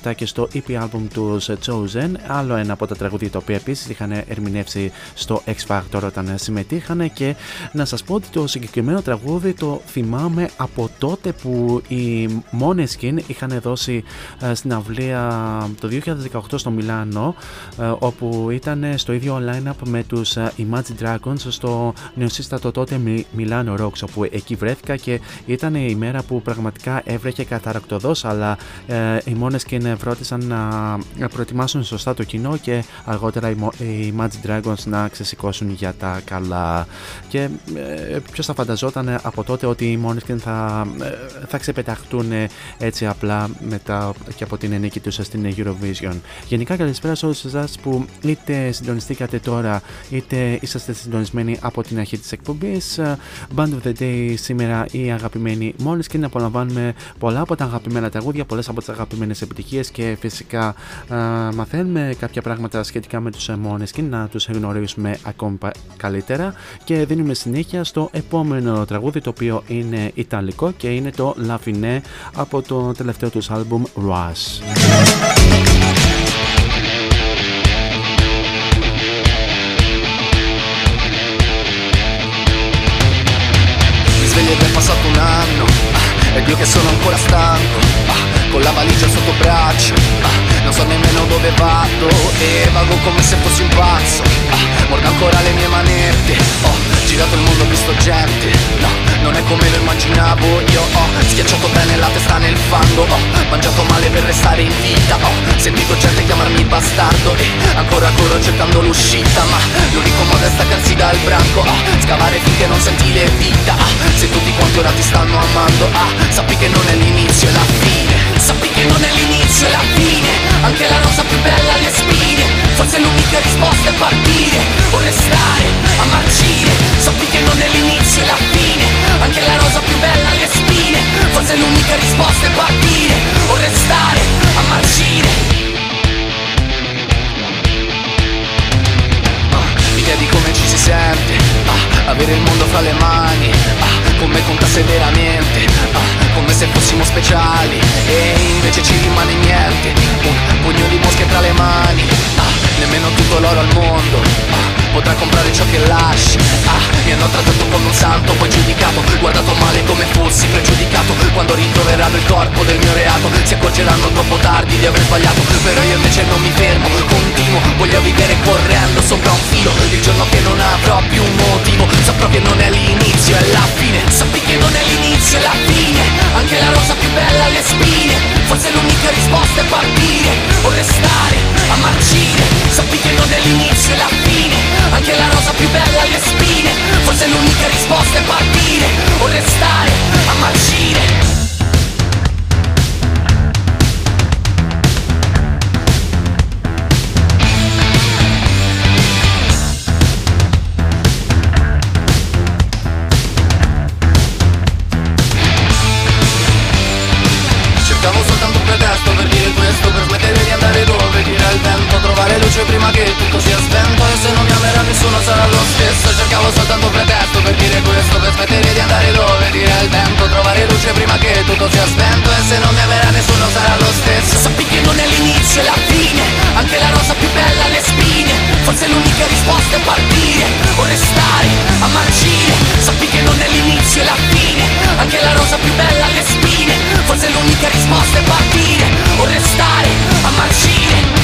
2017 και στο EP album τους Chosen. Άλλο ένα από τα τραγούδια τα οποία επίσης είχαν ερμηνεύσει στο X Factor όταν συμμετείχαν. Και να σας πω ότι το συγκεκριμένο τραγούδι το θυμάμαι από τότε που οι Måneskin είχαν δώσει ε, στην αυλία το 2018 στο Μιλάνο ε, όπου ήταν στο ίδιο line-up με τους ε, Imagine Dragons στο νεοσύστατο τότε Μιλάνο Rocks όπου εκεί βρέθηκα και ήταν η μέρα που πραγματικά έβρεχε καταρακτοδός αλλά οι μόνες και βρώτησαν να προετοιμάσουν σωστά το κοινό και αργότερα οι Imagine Dragons να ξεσηκώσουν για τα καλά. Και ποιος θα φανταζόταν από τότε ότι οι μόνες θα, θα ξεπεταχτούν έτσι απλά μετά και από την νίκη του στην Eurovision. Γενικά καλησπέρα σε όλους εσάς που είτε συντονιστήκατε τώρα είτε είσαστε συντονισμένοι από την αρχή της εκπομπής. Band of the Day σήμερα η αγαπημένη μόλις και να απολαμβάνουμε πολλά από τα αγαπημένα τραγούδια, πολλές από τις αγαπημένες επιτυχίες και φυσικά μαθαίνουμε κάποια πράγματα σχετικά με τους μόνες και να τους γνωρίσουμε ακόμη καλύτερα και δίνουμε συνέχεια στο επόμενο τραγούδι το οποίο είναι ιταλικό και είναι το La Fine από το τελευταίο famoso album Rush. Mi sveglio ed è passato un anno, ah, ed io che sono ancora stanco, ah, con la valigia sotto braccio, ah, non so nemmeno dove vado, e vago come se fossi un pazzo, ah, mordo ancora le mie manette, ho oh, girato il mondo, ho visto gente, no, non è come lo immaginavo, io ho schiacciato bene la testa nel fango. Ho mangiato male per restare in vita. Ho sentito gente chiamarmi bastardo. E ancora corro cercando l'uscita Ma l'unico modo è staccarsi dal branco. Oh, Scavare finché non senti le vita ah, Se tutti quanti ora ti stanno amando. Ah, Sappi che non è l'inizio e la fine. Sappi che non è l'inizio e la fine. Anche la rosa più bella le spine. Forse l'unica risposta è partire. O restare a marcire. Sappi che non è l'inizio e la fine. Anche la rosa più bella spine Forse l'unica risposta è partire. O restare a marcire Idea di come ci si sente ah, Avere il mondo fra le mani ah, Con me conta severamente ah, Come se fossimo speciali E invece ci rimane niente Un pugno di mosche tra le mani ah, Nemmeno tutto l'oro al mondo ah, Potrà comprare ciò che lasci Ah, mi hanno trattato come un santo Poi giudicato, guardato male come fossi pregiudicato Quando ritroveranno il corpo del mio reato Si accorgeranno troppo tardi di aver sbagliato Però io invece non mi fermo, continuo Voglio vivere correndo sopra un filo Il giorno che non avrò più un motivo. Saprò che non è l'inizio, è la fine. Sappi che non è l'inizio, è la fine. Anche la rosa più bella ha le spine. Forse l'unica risposta è partire. O restare a marcire. Sappi che non è l'inizio, è la fine. Anche la rosa più bella ha le spine. Forse l'unica risposta è partire. O restare a marcire Luce prima che tutto sia spento E se non mi amerà nessuno sarà lo stesso. Cercavo soltanto un pretesto per dire questo Per smettere di andare dove gira il vento. Trovare luce prima che tutto sia spento E se non mi amerà nessuno sarà lo stesso. Sappi che non è l'inizio e la fine. Anche la rosa più bella le spine. Forse l'unica risposta è partire. O restare a marcire Sappi che non è l'inizio e la fine. Anche la rosa più bella le spine. Forse l'unica risposta è partire. O restare a marcire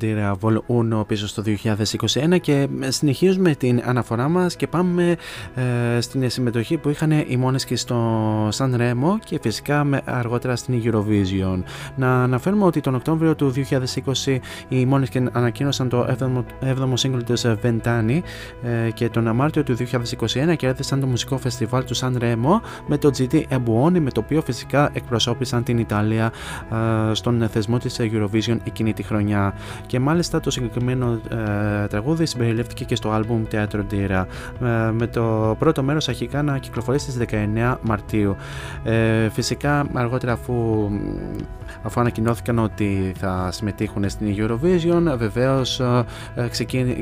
दे रहा है वो πίσω στο 2021 και συνεχίζουμε την αναφορά μας και πάμε ε, στην συμμετοχή που είχαν οι μόνες και στο San Remo και φυσικά με, αργότερα στην Eurovision. Να αναφέρουμε ότι τον Οκτώβριο του 2020 οι μόνες και ανακοίνωσαν το 7ο, 7ο σύγκριτο της Ventani ε, και τον Μάρτιο του 2021 κέρδισαν το μουσικό φεστιβάλ του San Remo με το GT Ebuoni με το οποίο φυσικά εκπροσώπησαν την Ιταλία ε, στον θεσμό της Eurovision εκείνη τη χρονιά και μάλιστα το συγκεκριμένο ε, τραγούδι συμπεριλήφθηκε και στο άλμπουμ Teatro Dira ε, με το πρώτο μέρος αρχικά να κυκλοφορήσει στις 19 Μαρτίου. Ε, φυσικά αργότερα αφού, αφού ανακοινώθηκαν ότι θα συμμετείχουν στην Eurovision βεβαίως ε,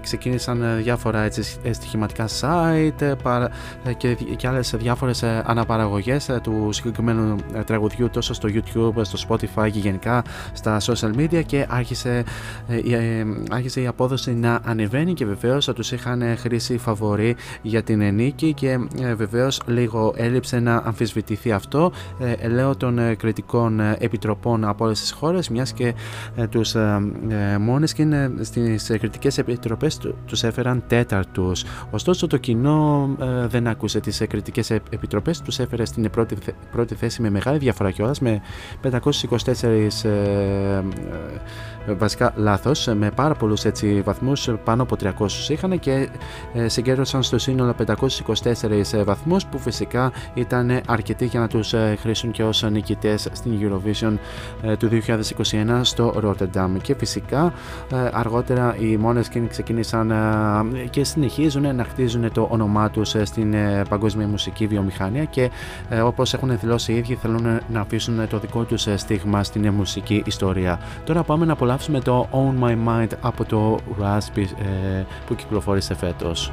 ξεκίνησαν διάφορα έτσι, στοιχηματικά site παρα, και, και άλλες διάφορες αναπαραγωγές του συγκεκριμένου τραγουδιού τόσο στο YouTube, στο Spotify και γενικά στα social media και άρχισε, ε, άρχισε η απόδοση να ανεβαίνει και βεβαίως θα τους είχαν χρήσει φαβορή για την νίκη και ε, βεβαίως λίγο έλειψε να αμφισβητηθεί αυτό. Ε, λέω των κριτικών επιτροπών από όλες τις χώρες μιας και τους μόνες και στις κριτικές επιτροπές τους έφεραν τέταρτους. Ωστόσο το κοινό δεν άκουσε τις κριτικές επιτροπές τους έφερε στην πρώτη, πρώτη θέση με μεγάλη διαφορά κιόλας με 524 βασικά λάθος, με πάρα πολλούς έτσι βαθμούς, πάνω από 300 είχαν και συγκέντρωσαν στο σύνολο 524 βαθμούς που φυσικά ήταν αρκετοί για να τους χρήσουν και ως νικητές στην Eurovision του 2021 στο Rotterdam και φυσικά αργότερα οι Måneskin ξεκίνησαν και συνεχίζουν να χτίζουν το όνομά τους στην παγκόσμια μουσική βιομηχανία και όπως έχουν δηλώσει οι ίδιοι θέλουν να αφήσουν το δικό τους στίγμα στην μουσική ιστορία. Τώρα πάμε να απολαύσουμε το Own My Mind από το Raspi που κυκλοφόρησε φέτος.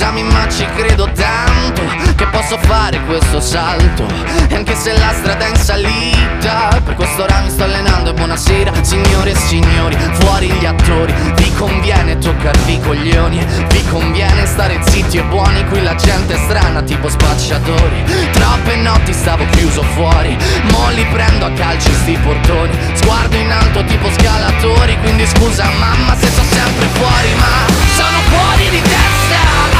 Scusami ma ci credo tanto Che posso fare questo salto. E anche se la strada è in salita Per questo ora mi sto allenando E buonasera signore e signori Fuori gli attori. Vi conviene toccarvi i coglioni Vi conviene stare zitti e buoni Qui la gente è strana tipo spacciatori. Troppe notti stavo chiuso fuori Mo li prendo a calci sti portoni. Sguardo in alto tipo scalatori Quindi scusa mamma se sto sempre fuori Ma sono fuori di testa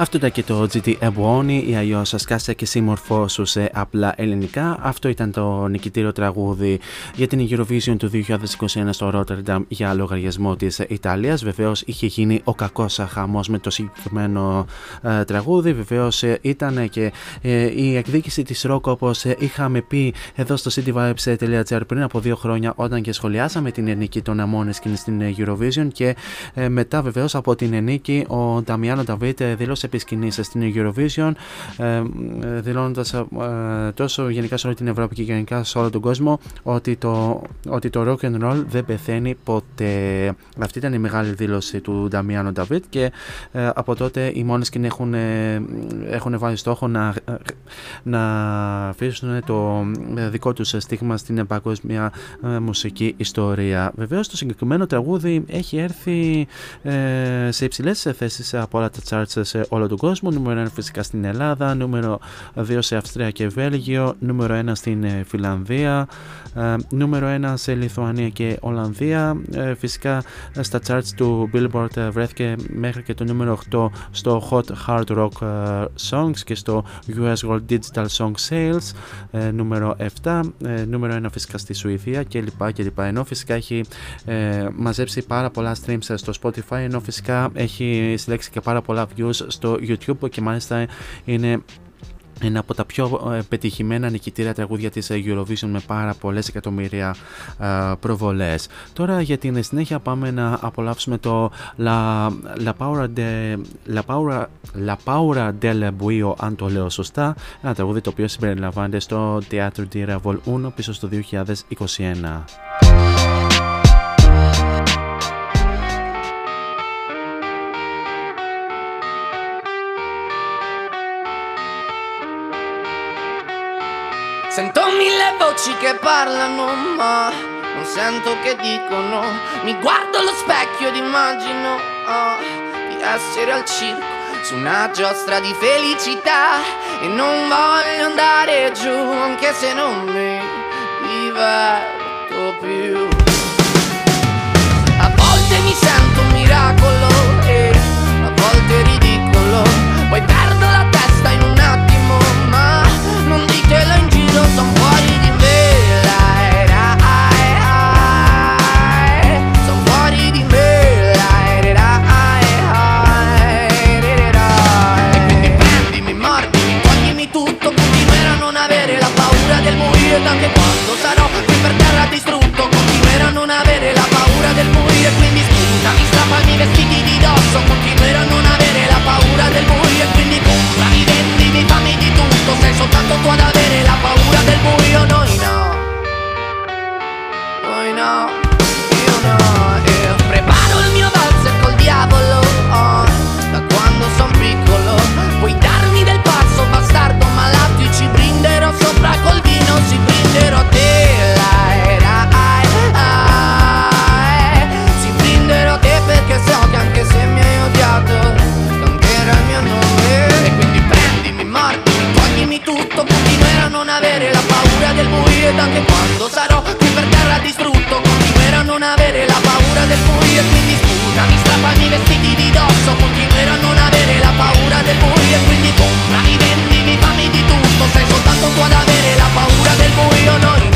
Αυτό ήταν και το GT Ebony ή αλλιώ Σκάσε και συμμορφώσου σε απλά ελληνικά. Αυτό ήταν το νικητήριο τραγούδι για την Eurovision του 2021 στο Rotterdam για λογαριασμό της Ιταλίας. Βεβαίως είχε γίνει ο κακός χαμό με το συγκεκριμένο ε, τραγούδι. Βεβαίως ε, ήταν και ε, η εκδίκηση της Rock όπως είχαμε πει εδώ στο cityvibes.gr πριν από δύο χρόνια όταν και σχολιάσαμε την νίκη των Αμόνeskins στην Eurovision και ε, μετά βεβαίως από την νίκη ο Νταμιάνο Νταβίτ ε, δήλωσε επί σκηνής στην Eurovision ε, δηλώνοντας τόσο γενικά σε όλη την Ευρώπη και γενικά σε όλο τον κόσμο ότι το, ότι το rock and roll δεν πεθαίνει ποτέ. Αυτή ήταν η μεγάλη δήλωση του Νταμιάνο Νταβίτ και ε, από τότε οι Måneskin έχουν, ε, έχουν βάλει στόχο να, να αφήσουν το ε, δικό τους στίγμα στην παγκόσμια ε, μουσική ιστορία. Βεβαίως το συγκεκριμένο τραγούδι έχει έρθει ε, σε υψηλές θέσεις από όλα τα charts σε όλο τον κόσμο. Νούμερο 1 φυσικά στην Ελλάδα, νούμερο 2 σε Αυστρία και Βέλγιο, νούμερο 1 στην ε, Φιλανδία, ε, νούμερο 1 σε Λιθουανία και Ολλανδία. Ε, φυσικά ε, στα charts του Billboard ε, βρέθηκε μέχρι και το νούμερο 8 στο Hot Hard Rock ε, Songs και στο US World Digital Song Sales, ε, νούμερο 7, ε, νούμερο 1 φυσικά στη Σουηδία κλπ. κλπ. Ενώ φυσικά έχει ε, μαζέψει πάρα πολλά streams στο Spotify, ενώ φυσικά έχει συλλέξει και πάρα πολλά views στο YouTube και μάλιστα είναι ένα από τα πιο ε, πετυχημένα νικητήρια τραγούδια της ε, Eurovision με πάρα πολλές εκατομμύρια ε, προβολές. Τώρα για την συνέχεια πάμε να απολαύσουμε το La, La, Paura, de, La, Paura, La Paura del Buio, αν το λέω σωστά, ένα τραγούδι το οποίο συμπεριλαμβάνεται στο Teatro di Ravol 1 πίσω στο 2021. Sento mille voci che parlano, ma non sento che dicono. Mi guardo allo specchio ed immagino oh, di essere al circo su una giostra di felicità. E non voglio andare giù, anche se non mi diverto più. e che quando sarò che per terra distrutto. Continuerò a non avere la paura del morire quindi sputami, strappami i vestiti di dosso. Continuerò a non avere la paura del morire quindi comprami, vendimi, fammi di tutto. Sei soltanto tu ad avere la paura del buio noi no. Noi no. Anche quando sarò qui per terra distrutto Continuerò a non avere la paura del buio E quindi scusami, strappami i vestiti di dosso Continuerò a non avere la paura del buio E quindi comprami, vendimi, fammi di tutto Sei soltanto tu ad avere la paura del buio, noi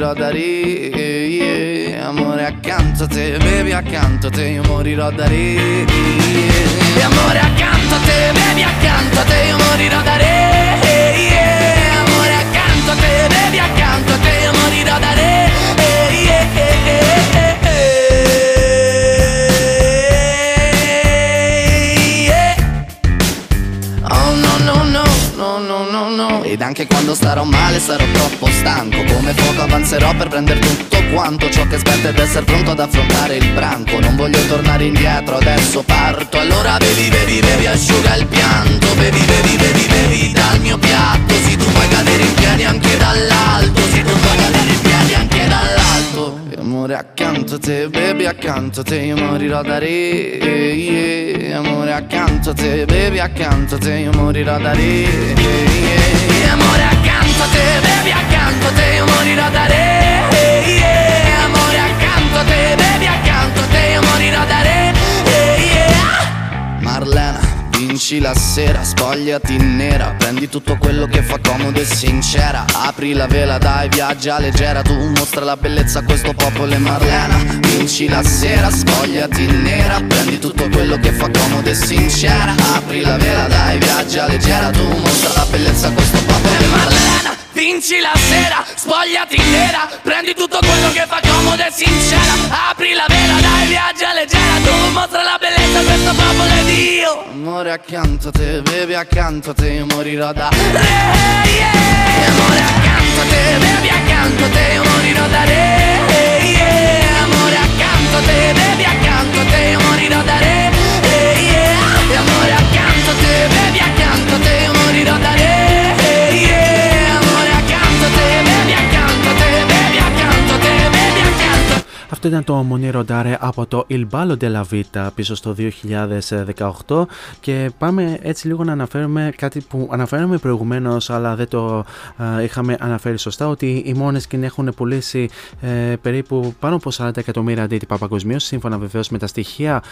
morirò da re, yeah. Amore accanto a te, bevi accanto a te, io morirò da re, yeah. Amore accanto a te, bevi accanto a te, io morirò da re, yeah. Amore accanto a te, bevi accanto a te, io morirò da re, Oh no no no no no no Ed anche quando starò male sarò troppo stanco Come fuoco avanzerò per prendere tutto quanto Ciò che aspetta ed essere pronto ad affrontare il branco. Non voglio tornare indietro, adesso parto. Allora bevi, bevi, bevi, asciuga il pianto. Bevi, bevi, bevi, bevi dal mio piatto. Se tu puoi cadere in piedi anche dall'alto. Se tu puoi cadere in piedi anche dall'alto. Amore accanto a te, bevi accanto a te Io morirò da re, yeah. Amore accanto a te, bevi accanto a te Io morirò da re, yeah. Amore accanto a te, bevi accanto a te Io morirò da re. Amore accanto a te, bevi accanto a te Io morirò da re, yeah. Marlena vinci la sera, spogliati nera. Prendi tutto quello che fa comodo e sincera. Apri la vela, dai, viaggia leggera. Tu mostra la bellezza a questo popolo e Marlena Vinci la sera, spogliati nera. Prendi tutto quello che fa comodo e sincera. Apri la vela, dai, viaggia leggera. Tu mostra Vinci la sera, spogliati nera Prendi tutto quello che fa comodo e sincera. Apri la vela, dai, viaggia leggera. Tu mostra la bellezza questo popolo ed io. Amore accanto a te, bevi accanto a te morirò da re, yeah. Amore accanto a te, bevi accanto a te morirò da re, yeah. Amore accanto a te, bevi accanto a te morirò da re, yeah. Amore accanto a te, bevi accanto a te morirò da re Αυτό ήταν το Μονίρο Ντάρε από το Il Ballo della Vita πίσω στο 2018 και πάμε έτσι λίγο να αναφέρουμε κάτι που αναφέραμε προηγουμένως αλλά δεν το είχαμε αναφέρει σωστά ότι οι Måneskin έχουν πουλήσει ε, περίπου πάνω από 40 εκατομμύρια αντίτυπα παγκοσμίως σύμφωνα βεβαίως με τα στοιχεία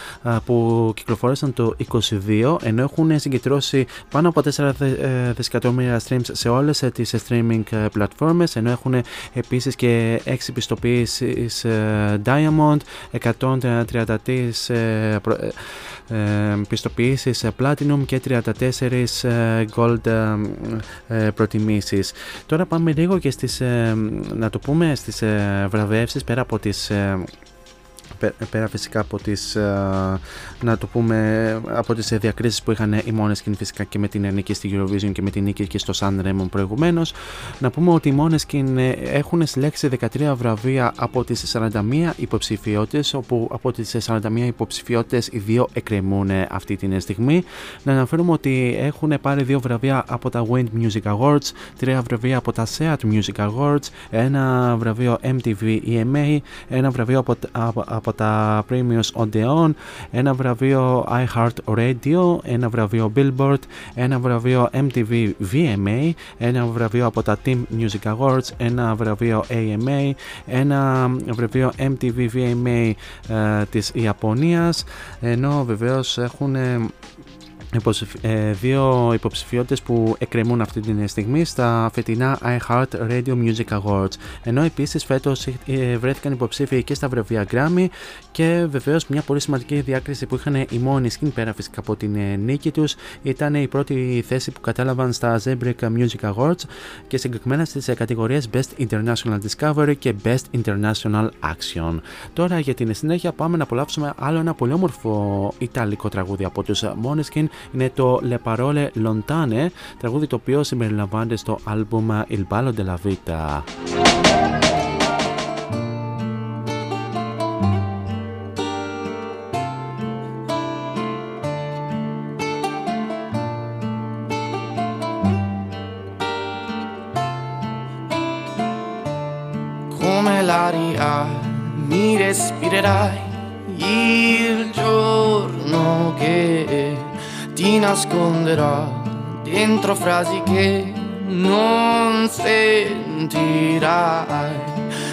που κυκλοφόρησαν το 2022 ενώ έχουν συγκεντρώσει πάνω από 4 ε, δισεκατομμύρια streams σε όλες τις streaming πλατφόρμες ενώ έχουν επίσης και 6 πιστοποίησεις Diamond, 133 πιστοποιήσεις Platinum και 34 Gold προτιμήσεις. Τώρα πάμε λίγο και στις, να το πούμε, στις βραβεύσεις πέρα από τις πέρα φυσικά από τις να το πούμε από τις διακρίσεις που είχαν οι Måneskin φυσικά και με την νίκη στη Eurovision και με την νίκη και στο San Remo προηγουμένως να πούμε ότι οι Måneskin έχουν συλλέξει 13 βραβεία από τις 41 υποψηφιότητες όπου από τις 41 υποψηφιότητες οι δύο εκκρεμούν αυτή την στιγμή. Να αναφέρουμε ότι έχουν πάρει δύο βραβεία από τα Wind Music Awards τρία βραβεία από τα Seat Music Awards ένα βραβείο MTV EMA ένα βραβείο από, από από τα Premiums Odeon, ένα βραβείο iHeart Radio, ένα βραβείο Billboard, ένα βραβείο MTV VMA, ένα βραβείο από τα Team Music Awards, ένα βραβείο AMA, ένα βραβείο MTV VMA ε, της Ιαπωνίας, ενώ βεβαίως έχουν ε, δύο υποψηφιότητες που εκκρεμούν αυτή τη στιγμή στα φετινά iHeart Radio Music Awards. Ενώ επίσης φέτος ε, βρέθηκαν υποψήφιοι και στα βραβεία Grammy και βεβαίως μια πολύ σημαντική διάκριση που είχαν οι μόνοι skin πέρα φυσικά από την ε, νίκη τους ήταν η πρώτη θέση που κατάλαβαν στα Zebrick Music Awards και συγκεκριμένα στις κατηγορίες Best International Discovery και Best International Action. Τώρα για την συνέχεια πάμε να απολαύσουμε άλλο ένα πολύ όμορφο ιταλικό τραγούδι από τους Måneskin είναι το Le Parole Lontane, τραγούδι το οποίο συμπεριλαμβάνεται στο άλμπουμ Il Ballo della Vita. Come l'aria mi respirerai il giorno che ti nasconderò dentro frasi che non sentirai.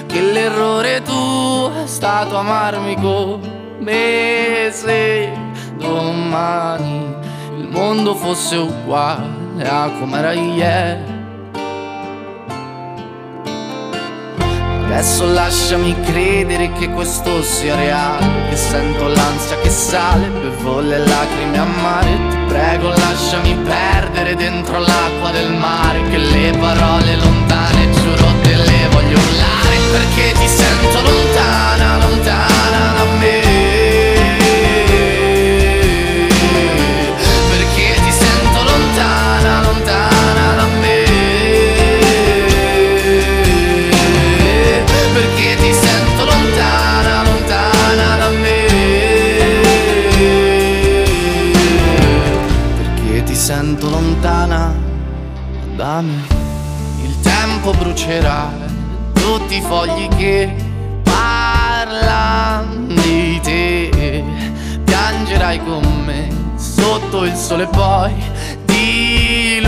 Che l'errore tu è stato amarmi come se domani il mondo fosse uguale a come era ieri. Adesso lasciami credere che questo sia reale Che sento l'ansia che sale, bevo le lacrime amare Ti prego lasciami perdere dentro l'acqua del mare Che le parole lontane giuro te le voglio urlare Perché ti sento lontana, lontana brucerà tutti i fogli che parlano di te. Piangerai con me sotto il sole poi diluvierà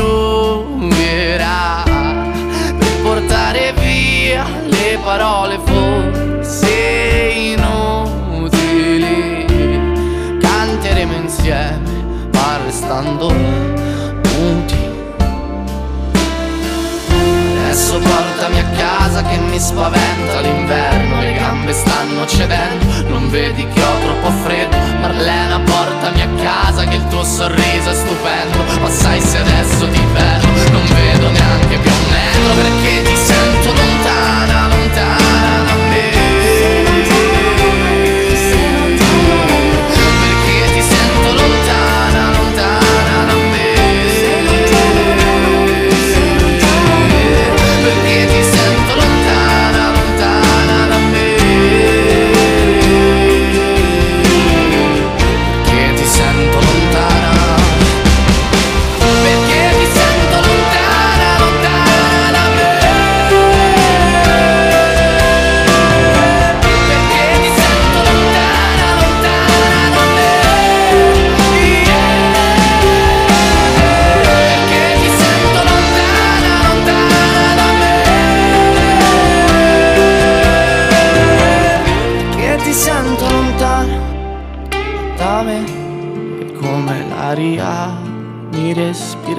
per portare via le parole forse inutili. Canteremo insieme, ma casa che mi spaventa l'inverno, le gambe stanno cedendo, non vedi che ho troppo freddo. Marlena, portami a casa che il tuo sorriso è stupendo, ma sai se adesso ti perdo, non vedo neanche più un metro perché ti sento lontana, lontana da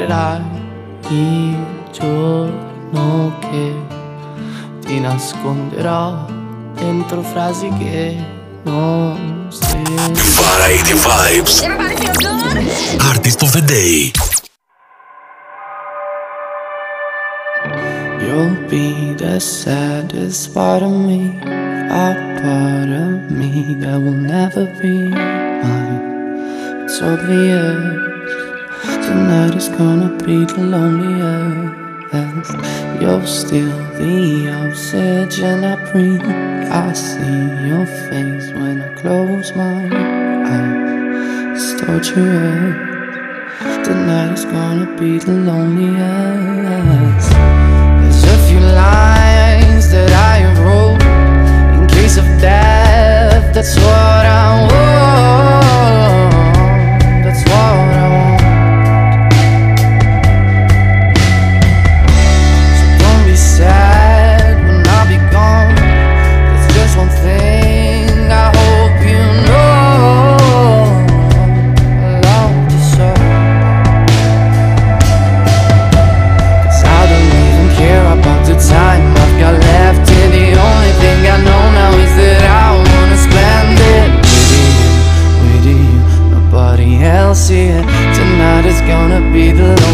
respirerai il giorno che ti nasconderò dentro frasi che non si Variety Vibes. Artist of the Day. You'll be the saddest part of me A part of me that will never be mine. It's obvious Tonight is gonna be the loneliest you're still the oxygen I breathe. I see your face when I close my eyes. It's. Tonight is gonna be the loneliest. There's a few lines that I wrote in case of death. That's what I want. That's what I be the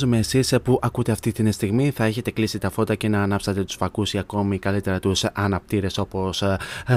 Φαντάζομαι εσείς που ακούτε αυτή τη στιγμή θα έχετε κλείσει τα φώτα και να ανάψατε τους φακούς ή ακόμη καλύτερα τους αναπτήρες όπως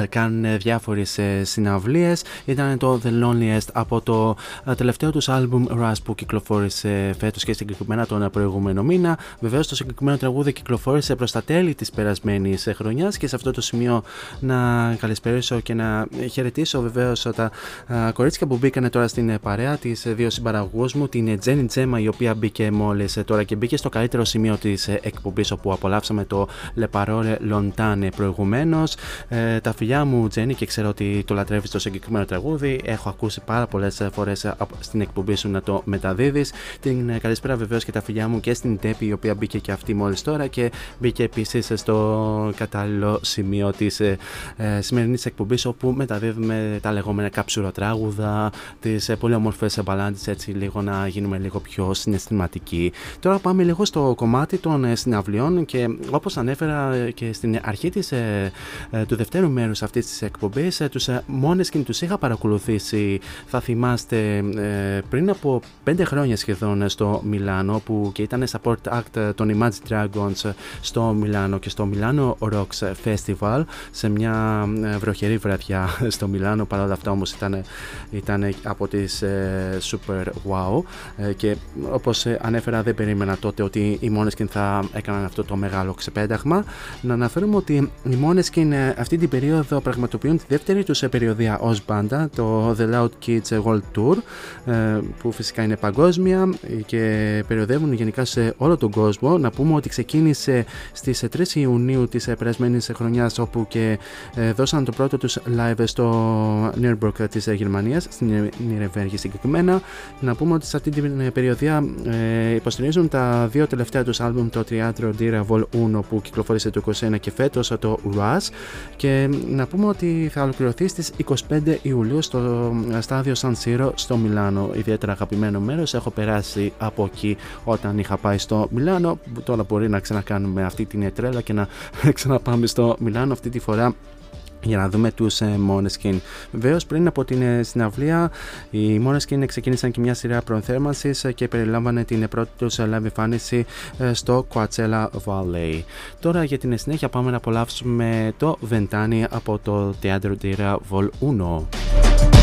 κάνουν διάφορες συναυλίες. Ήταν το The Loneliest από το ε, τελευταίο τους album Rush που κυκλοφόρησε φέτος και συγκεκριμένα τον προηγούμενο μήνα. Βεβαίως το συγκεκριμένο τραγούδι κυκλοφόρησε προς τα τέλη της περασμένης χρονιάς και σε αυτό το σημείο να καλησπέρισω και να χαιρετήσω βεβαίως τα ε, κορίτσια που μπήκαν τώρα στην παρέα, τις δύο συμπαραγωγούς μου, την Jenny Τζέμα η οποία μπήκε μόλις τώρα και μπήκε στο καλύτερο σημείο της εκπομπής όπου απολαύσαμε το Le Parole Lontane προηγουμένως. Ε, τα φιλιά μου, Τζένι, και ξέρω ότι το λατρεύεις το συγκεκριμένο τραγούδι. Έχω ακούσει πάρα πολλές φορές στην εκπομπή σου να το μεταδίδεις. Την ε, καλησπέρα βεβαίως και τα φιλιά μου και στην Τέπη, η οποία μπήκε και αυτή μόλις τώρα και μπήκε επίσης στο κατάλληλο σημείο της ε, ε σημερινής εκπομπής όπου μεταδίδουμε τα λεγόμενα κάψουρο-τράγουδα, τις ε, πολύ όμορφες μπαλάντες, έτσι λίγο να γίνουμε λίγο πιο συναισθηματικοί. Τώρα πάμε λίγο στο κομμάτι των ε, συναυλιών και όπως ανέφερα και στην αρχή της, ε, του δευτέρου μέρους αυτής της εκπομπής, τους και τους είχα παρακολουθήσει, θα θυμάστε, πριν από 5 χρόνια σχεδόν στο Μιλάνο που και ήταν support act των Imagine Dragons στο Μιλάνο και στο Μιλάνο Rocks Festival σε μια βροχερή βραδιά στο Μιλάνο. Παρόλα αυτά όμως ήταν, ήταν από τις ε, super wow ε, και όπως ε, ανέφερα δεν περίμενα τότε ότι οι Måneskin θα έκαναν αυτό το μεγάλο ξεπέταγμα να αναφέρουμε ότι οι Måneskin αυτή την περίοδο πραγματοποιούν τη δεύτερη τους περιοδία ως μπάντα το The Loud Kids World Tour που φυσικά είναι παγκόσμια και περιοδεύουν γενικά σε όλο τον κόσμο να πούμε ότι ξεκίνησε στις 3 Ιουνίου της περασμένης χρονιάς όπου και δώσαν το πρώτο τους live στο Nürburgring της Γερμανίας, στην Νιρεβέργη συγκεκριμένα. Να πούμε ότι σε αυτή την περιοδία ε, υποστηρίζουν τα δύο τελευταία τους άλμπουμ, το Teatro di Vol 1 που κυκλοφόρησε το 2021 και φέτος το Rush και να πούμε ότι θα ολοκληρωθεί στις 25 Ιουλίου στο στάδιο San Siro στο Μιλάνο. Ιδιαίτερα αγαπημένο μέρος, έχω περάσει από εκεί όταν είχα πάει στο Μιλάνο. Τώρα μπορεί να ξανακάνουμε αυτή την τρέλα και να ξαναπάμε στο Μιλάνο αυτή τη φορά για να δούμε τους ε, Måneskin. Βεβαίως πριν από την ε, συναυλία οι Måneskin ξεκίνησαν και μια σειρά προθέρμανσης ε, και περιλάμβανε την πρώτη τους live εμφάνιση στο Coachella Valley. Τώρα για την συνέχεια πάμε να απολαύσουμε το Ventani από το Teatro Dira Vol 1.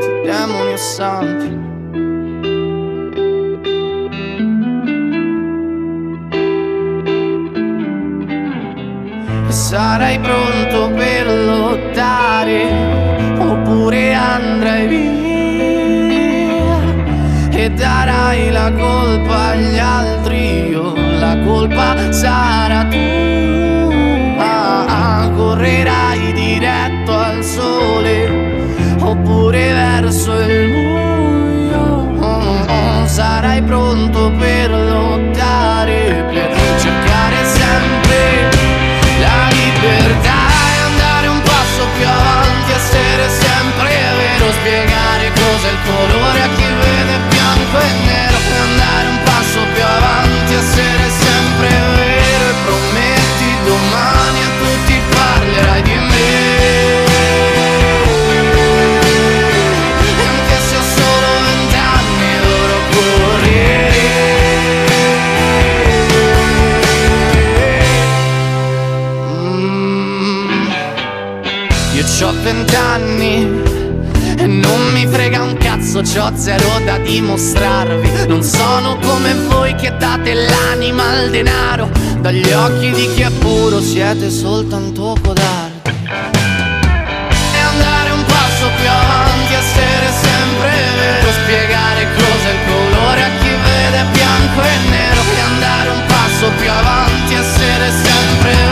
demoni o santi. Sarai pronto per lottare oppure andrai via e darai la colpa agli altri, io la colpa sarà tua, correrai oppure verso il buio. Sarai pronto per lottare, per cercare sempre la libertà e andare un passo più avanti, essere sempre vero, spiegare cos'è il colore a chi vede bianco e nero e andare un passo più avanti, essere sempre C'ho vent'anni e non mi frega un cazzo, c'ho zero da dimostrarvi. Non sono come voi che date l'anima al denaro. Dagli occhi di chi è puro siete soltanto codardi. E andare un passo più avanti, essere sempre vero. Spiegare cos'è il colore a chi vede bianco e nero. E andare un passo più avanti, essere sempre vero.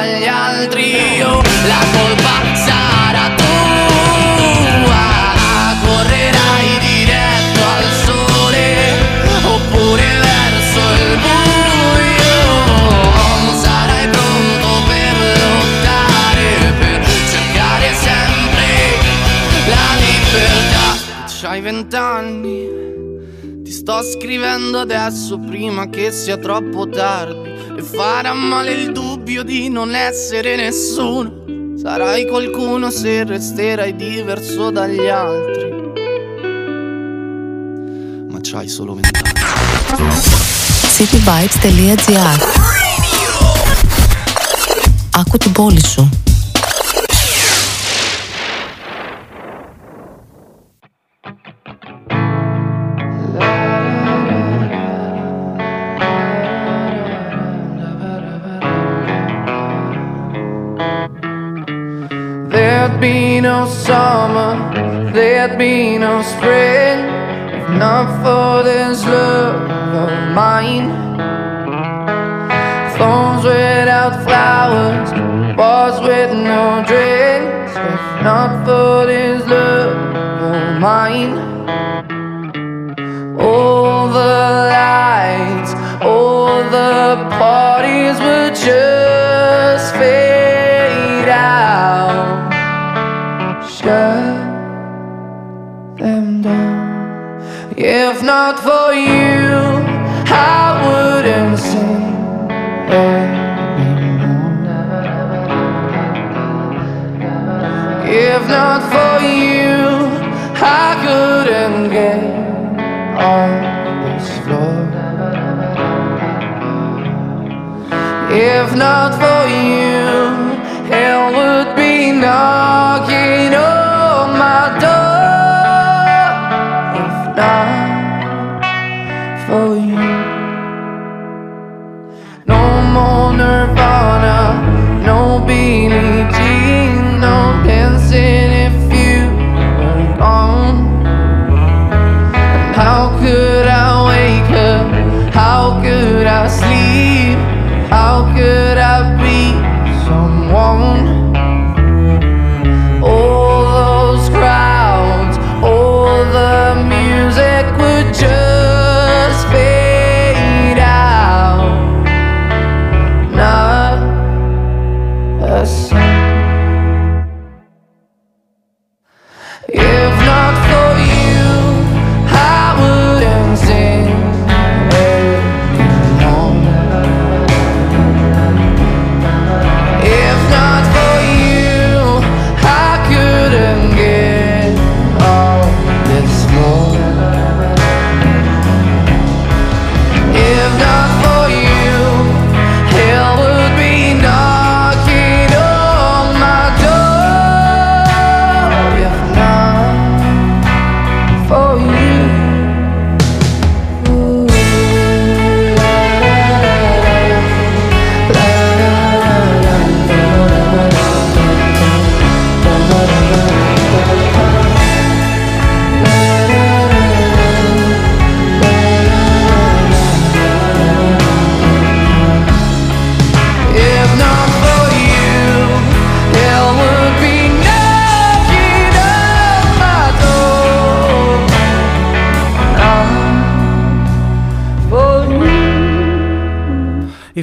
Agli altri io la colpa sarà tua. Correrai diretto al sole oppure verso il buio. Sarai pronto per lottare per cercare sempre la libertà. C'hai vent'anni ti sto scrivendo adesso prima che sia troppo tardi e farà male il dubbio di non essere nessuno. Sarai qualcuno se resterai diverso dagli altri. Ma c'hai solo vent'anni. cityvibes.gr Άκου την πόλη σου. Summer, there'd be no spring If not for this love of mine. Thorns without flowers, bars with no drinks If not for this love of mine not for you, I couldn't get on this floor. If not for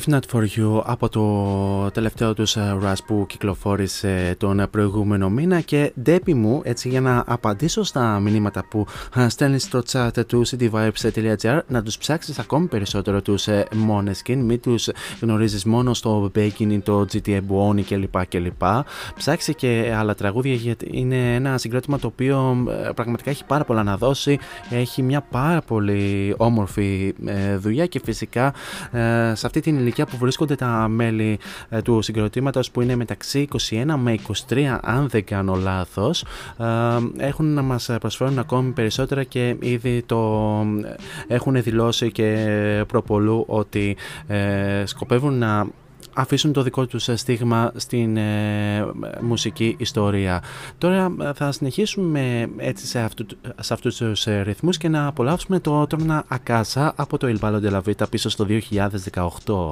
Not For You από το τελευταίο τους ε, Rush που κυκλοφόρησε τον προηγούμενο μήνα και ντέπι μου έτσι για να απαντήσω στα μηνύματα που ε, στέλνεις στο chat του cityvibes.gr να τους ψάξεις ακόμη περισσότερο τους ε, Måneskin μην τους γνωρίζεις μόνο στο Baking ή το GTA Buoni κλπ κλπ. Ψάξε και άλλα τραγούδια γιατί είναι ένα συγκρότημα το οποίο ε, πραγματικά έχει πάρα πολλά να δώσει έχει μια πάρα πολύ όμορφη ε, δουλειά και φυσικά ε, σε αυτή την ηλικία που βρίσκονται τα μέλη ε, του συγκροτήματος που είναι μεταξύ 21 με 23 αν δεν κάνω λάθος. Ε, έχουν να μας προσφέρουν ακόμη περισσότερα και ήδη το έχουν δηλώσει και προπολού ότι ε, σκοπεύουν να αφήσουν το δικό τους στίγμα στην μουσική ιστορία. Τώρα θα συνεχίσουμε έτσι σε, αυτού, σε αυτούς τους ρυθμούς και να απολαύσουμε το τρόνα Ακάσα από το Ilvalo de la Vita πίσω στο 2018.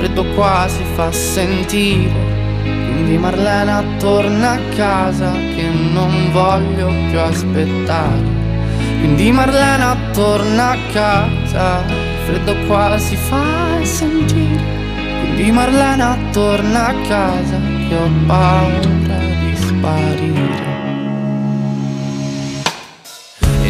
freddo qua si fa sentire. Quindi Marlena torna a casa che non voglio più aspettare. Quindi Marlena torna a casa, freddo qua si fa sentire. Quindi Marlena torna a casa che ho paura di sparire.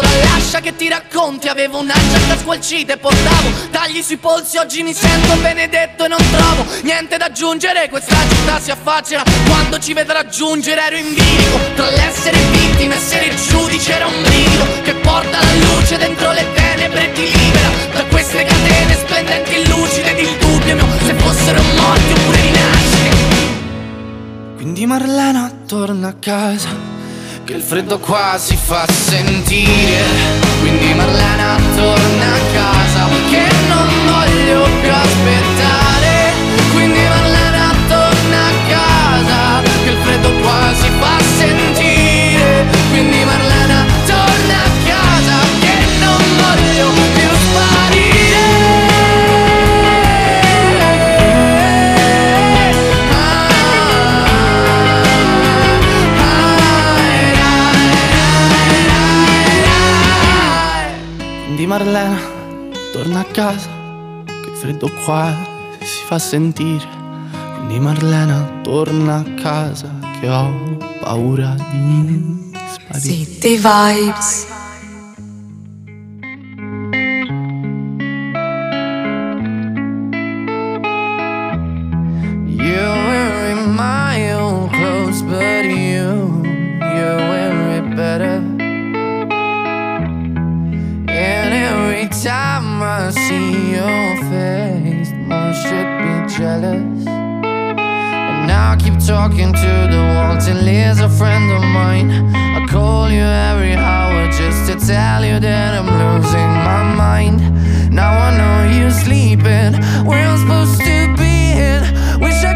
la lascia che ti racconti. Avevo una giacca squalcita e portavo Tagli sui polsi, oggi mi sento benedetto e non trovo Niente da aggiungere, questa città si affaccia Quando ci vedrà giungere. Ero in bilico Tra l'essere vittima e essere giudice. Era un brivido Che porta la luce dentro le tenebre e ti libera Da queste catene splendenti e lucide. Ed il dubbio mio Se fossero morti oppure rinascite Quindi Marlena torna a casa che il freddo qua si fa sentire. Quindi Marlena torna a casa Che non voglio più aspettare. Quindi Marlena torna a casa Che il freddo qua si fa sentire. Quindi Marlena torna a casa Che non voglio più Marlena, torna a casa, che freddo qua si fa sentire. Quindi Marlena, torna a casa, che ho paura di sparire. City Vibes. Talking to the walls and Lee's a friend of mine. I call you every hour just to tell you that I'm losing my mind. Now I know you're sleeping. Where I'm supposed to be about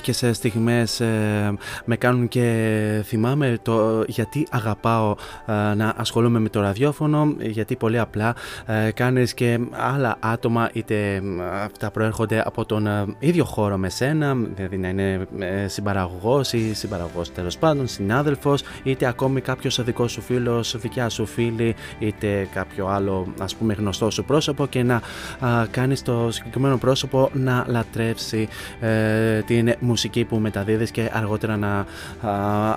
Να κάτι τέτοιες στιγμές ε, με κάνουν και θυμάμαι το γιατί αγαπάω ε, να ασχολούμαι με το ραδιόφωνο γιατί πολύ απλά ε, κάνεις και άλλα άτομα είτε ε, αυτά προέρχονται από τον ε, ίδιο χώρο με σένα δηλαδή να είναι ε, συμπαραγωγός ή συμπαραγωγός τέλος πάντων, συνάδελφος είτε ακόμη κάποιος δικός σου φίλος, δικιά σου φίλη είτε κάποιο άλλο ας πούμε γνωστό σου πρόσωπο και να α, κάνεις το συγκεκριμένο πρόσωπο να λατρεύσει ε, την μουσική που μεταδίδεις και αργότερα να α,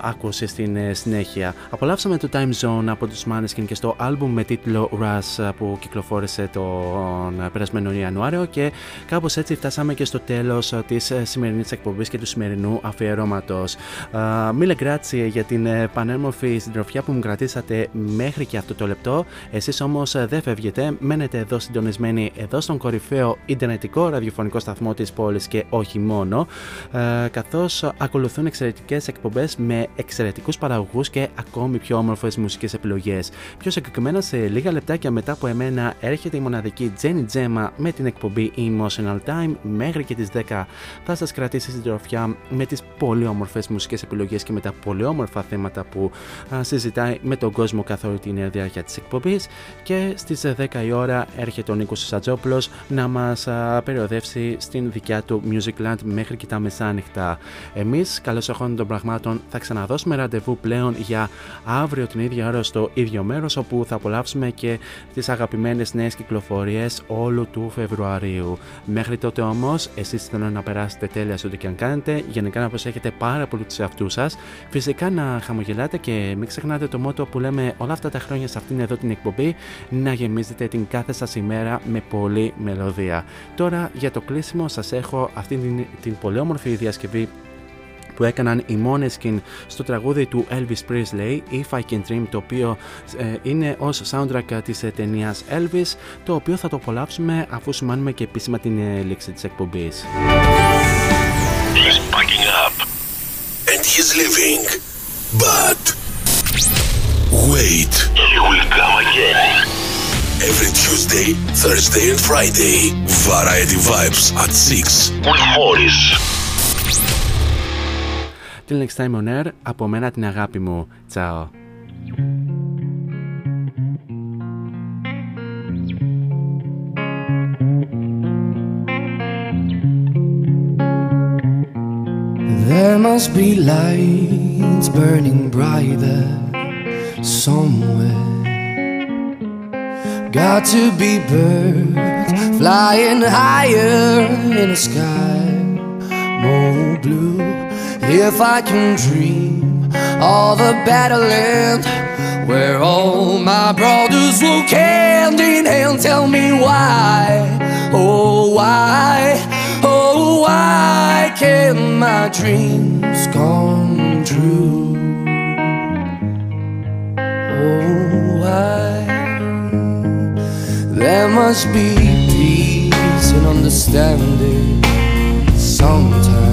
ακούσεις στην ε, συνέχεια. Απολαύσαμε το Time Zone από τους Måneskin και στο άλμπουμ με τίτλο Rush που κυκλοφόρησε τον περασμένο Ιανουάριο και κάπως έτσι φτάσαμε και στο τέλος της ε, σημερινής εκπομπής και του σημερινού αφιερώματος. Mille grazie για την ε, πανέμορφη συντροφιά που μου κρατήσατε μέχρι και αυτό το λεπτό. Εσείς όμως ε, δεν φεύγετε, μένετε εδώ συντονισμένοι εδώ στον κορυφαίο ιντερνετικό ραδιοφωνικό σταθμό της πόλης και όχι μόνο, ε, καθώς ακολουθούν εξαιρετικές εκπομπές με εξαιρετικούς παραγωγούς και ακόμη πιο όμορφες μουσικές επιλογές. Πιο συγκεκριμένα σε λίγα λεπτάκια μετά από εμένα έρχεται η μοναδική Jenny Gemma με την εκπομπή Emotional Time μέχρι και τις 10 θα σας κρατήσει συντροφιά με τις πολύ όμορφες μουσικές επιλογές και με τα πολύ όμορφα θέματα που α, συζητάει με τον κόσμο καθ' όλη την διάρκεια της εκπομπής και στις 10 η ώρα έρχεται ο Νίκος Σατζόπουλος να μας α, περιοδεύσει στην δικιά του Musicland μέχρι και τα μεσάνυχτα. Εμείς, καλώς εχόντων των πραγμάτων, θα ξαναδώσουμε ραντεβού πλέον για αύριο την ίδια ώρα στο ίδιο μέρος όπου θα απολαύσουμε και τις αγαπημένες νέες κυκλοφορίες όλου του Φεβρουαρίου. Μέχρι τότε όμως, εσείς θέλω να περάσετε τέλεια σε ό,τι και αν κάνετε, γενικά να προσέχετε πάρα πολύ τους εαυτούς σας, φυσικά να χαμογελάτε και μην ξεχνάτε το μότο που λέμε όλα αυτά τα χρόνια σε αυτήν εδώ την εκπομπή, να γεμίζετε την κάθε σας ημέρα με πολλή μελωδία. Τώρα για το κλείσιμο σας έχω αυτή την, την πολύ όμορφη διασκευή που έκαναν οι Måneskin στο τραγούδι του Elvis Presley If I Can Dream το οποίο ε, είναι ως soundtrack της ε, ταινίας Elvis το οποίο θα το απολαύσουμε αφού σημάνουμε και επίσημα την ε, λήξη της εκπομπής. He's packing up and he's leaving. But wait, he will come again. Every Tuesday, Thursday, and Friday, Variety Vibes at 6 with Morris. Till next time on air, από μένα την αγάπη μου. Τσάω. There must be lights burning bright there somewhere. Got to be birds flying higher in the sky, more blue. If I can dream of a better land where all my brothers walk hand in hand, tell me why, oh why, oh why can't my dreams come true? Oh why? There must be peace and understanding sometimes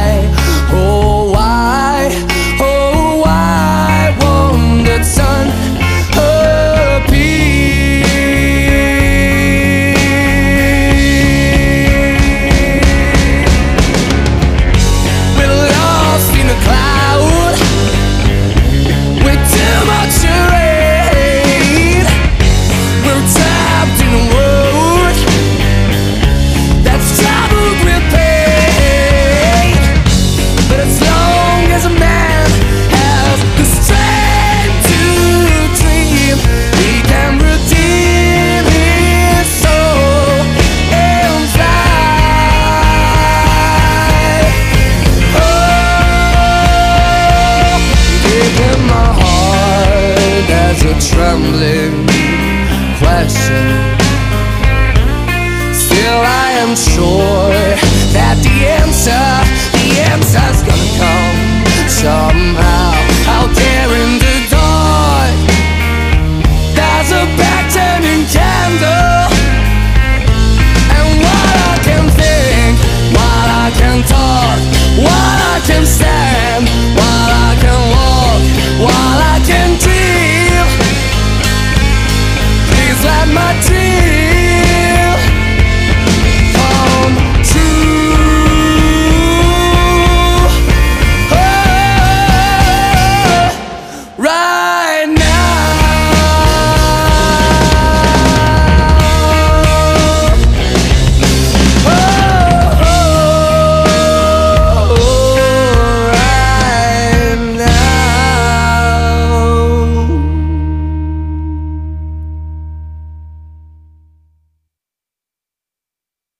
I'm sure that the answer, the answer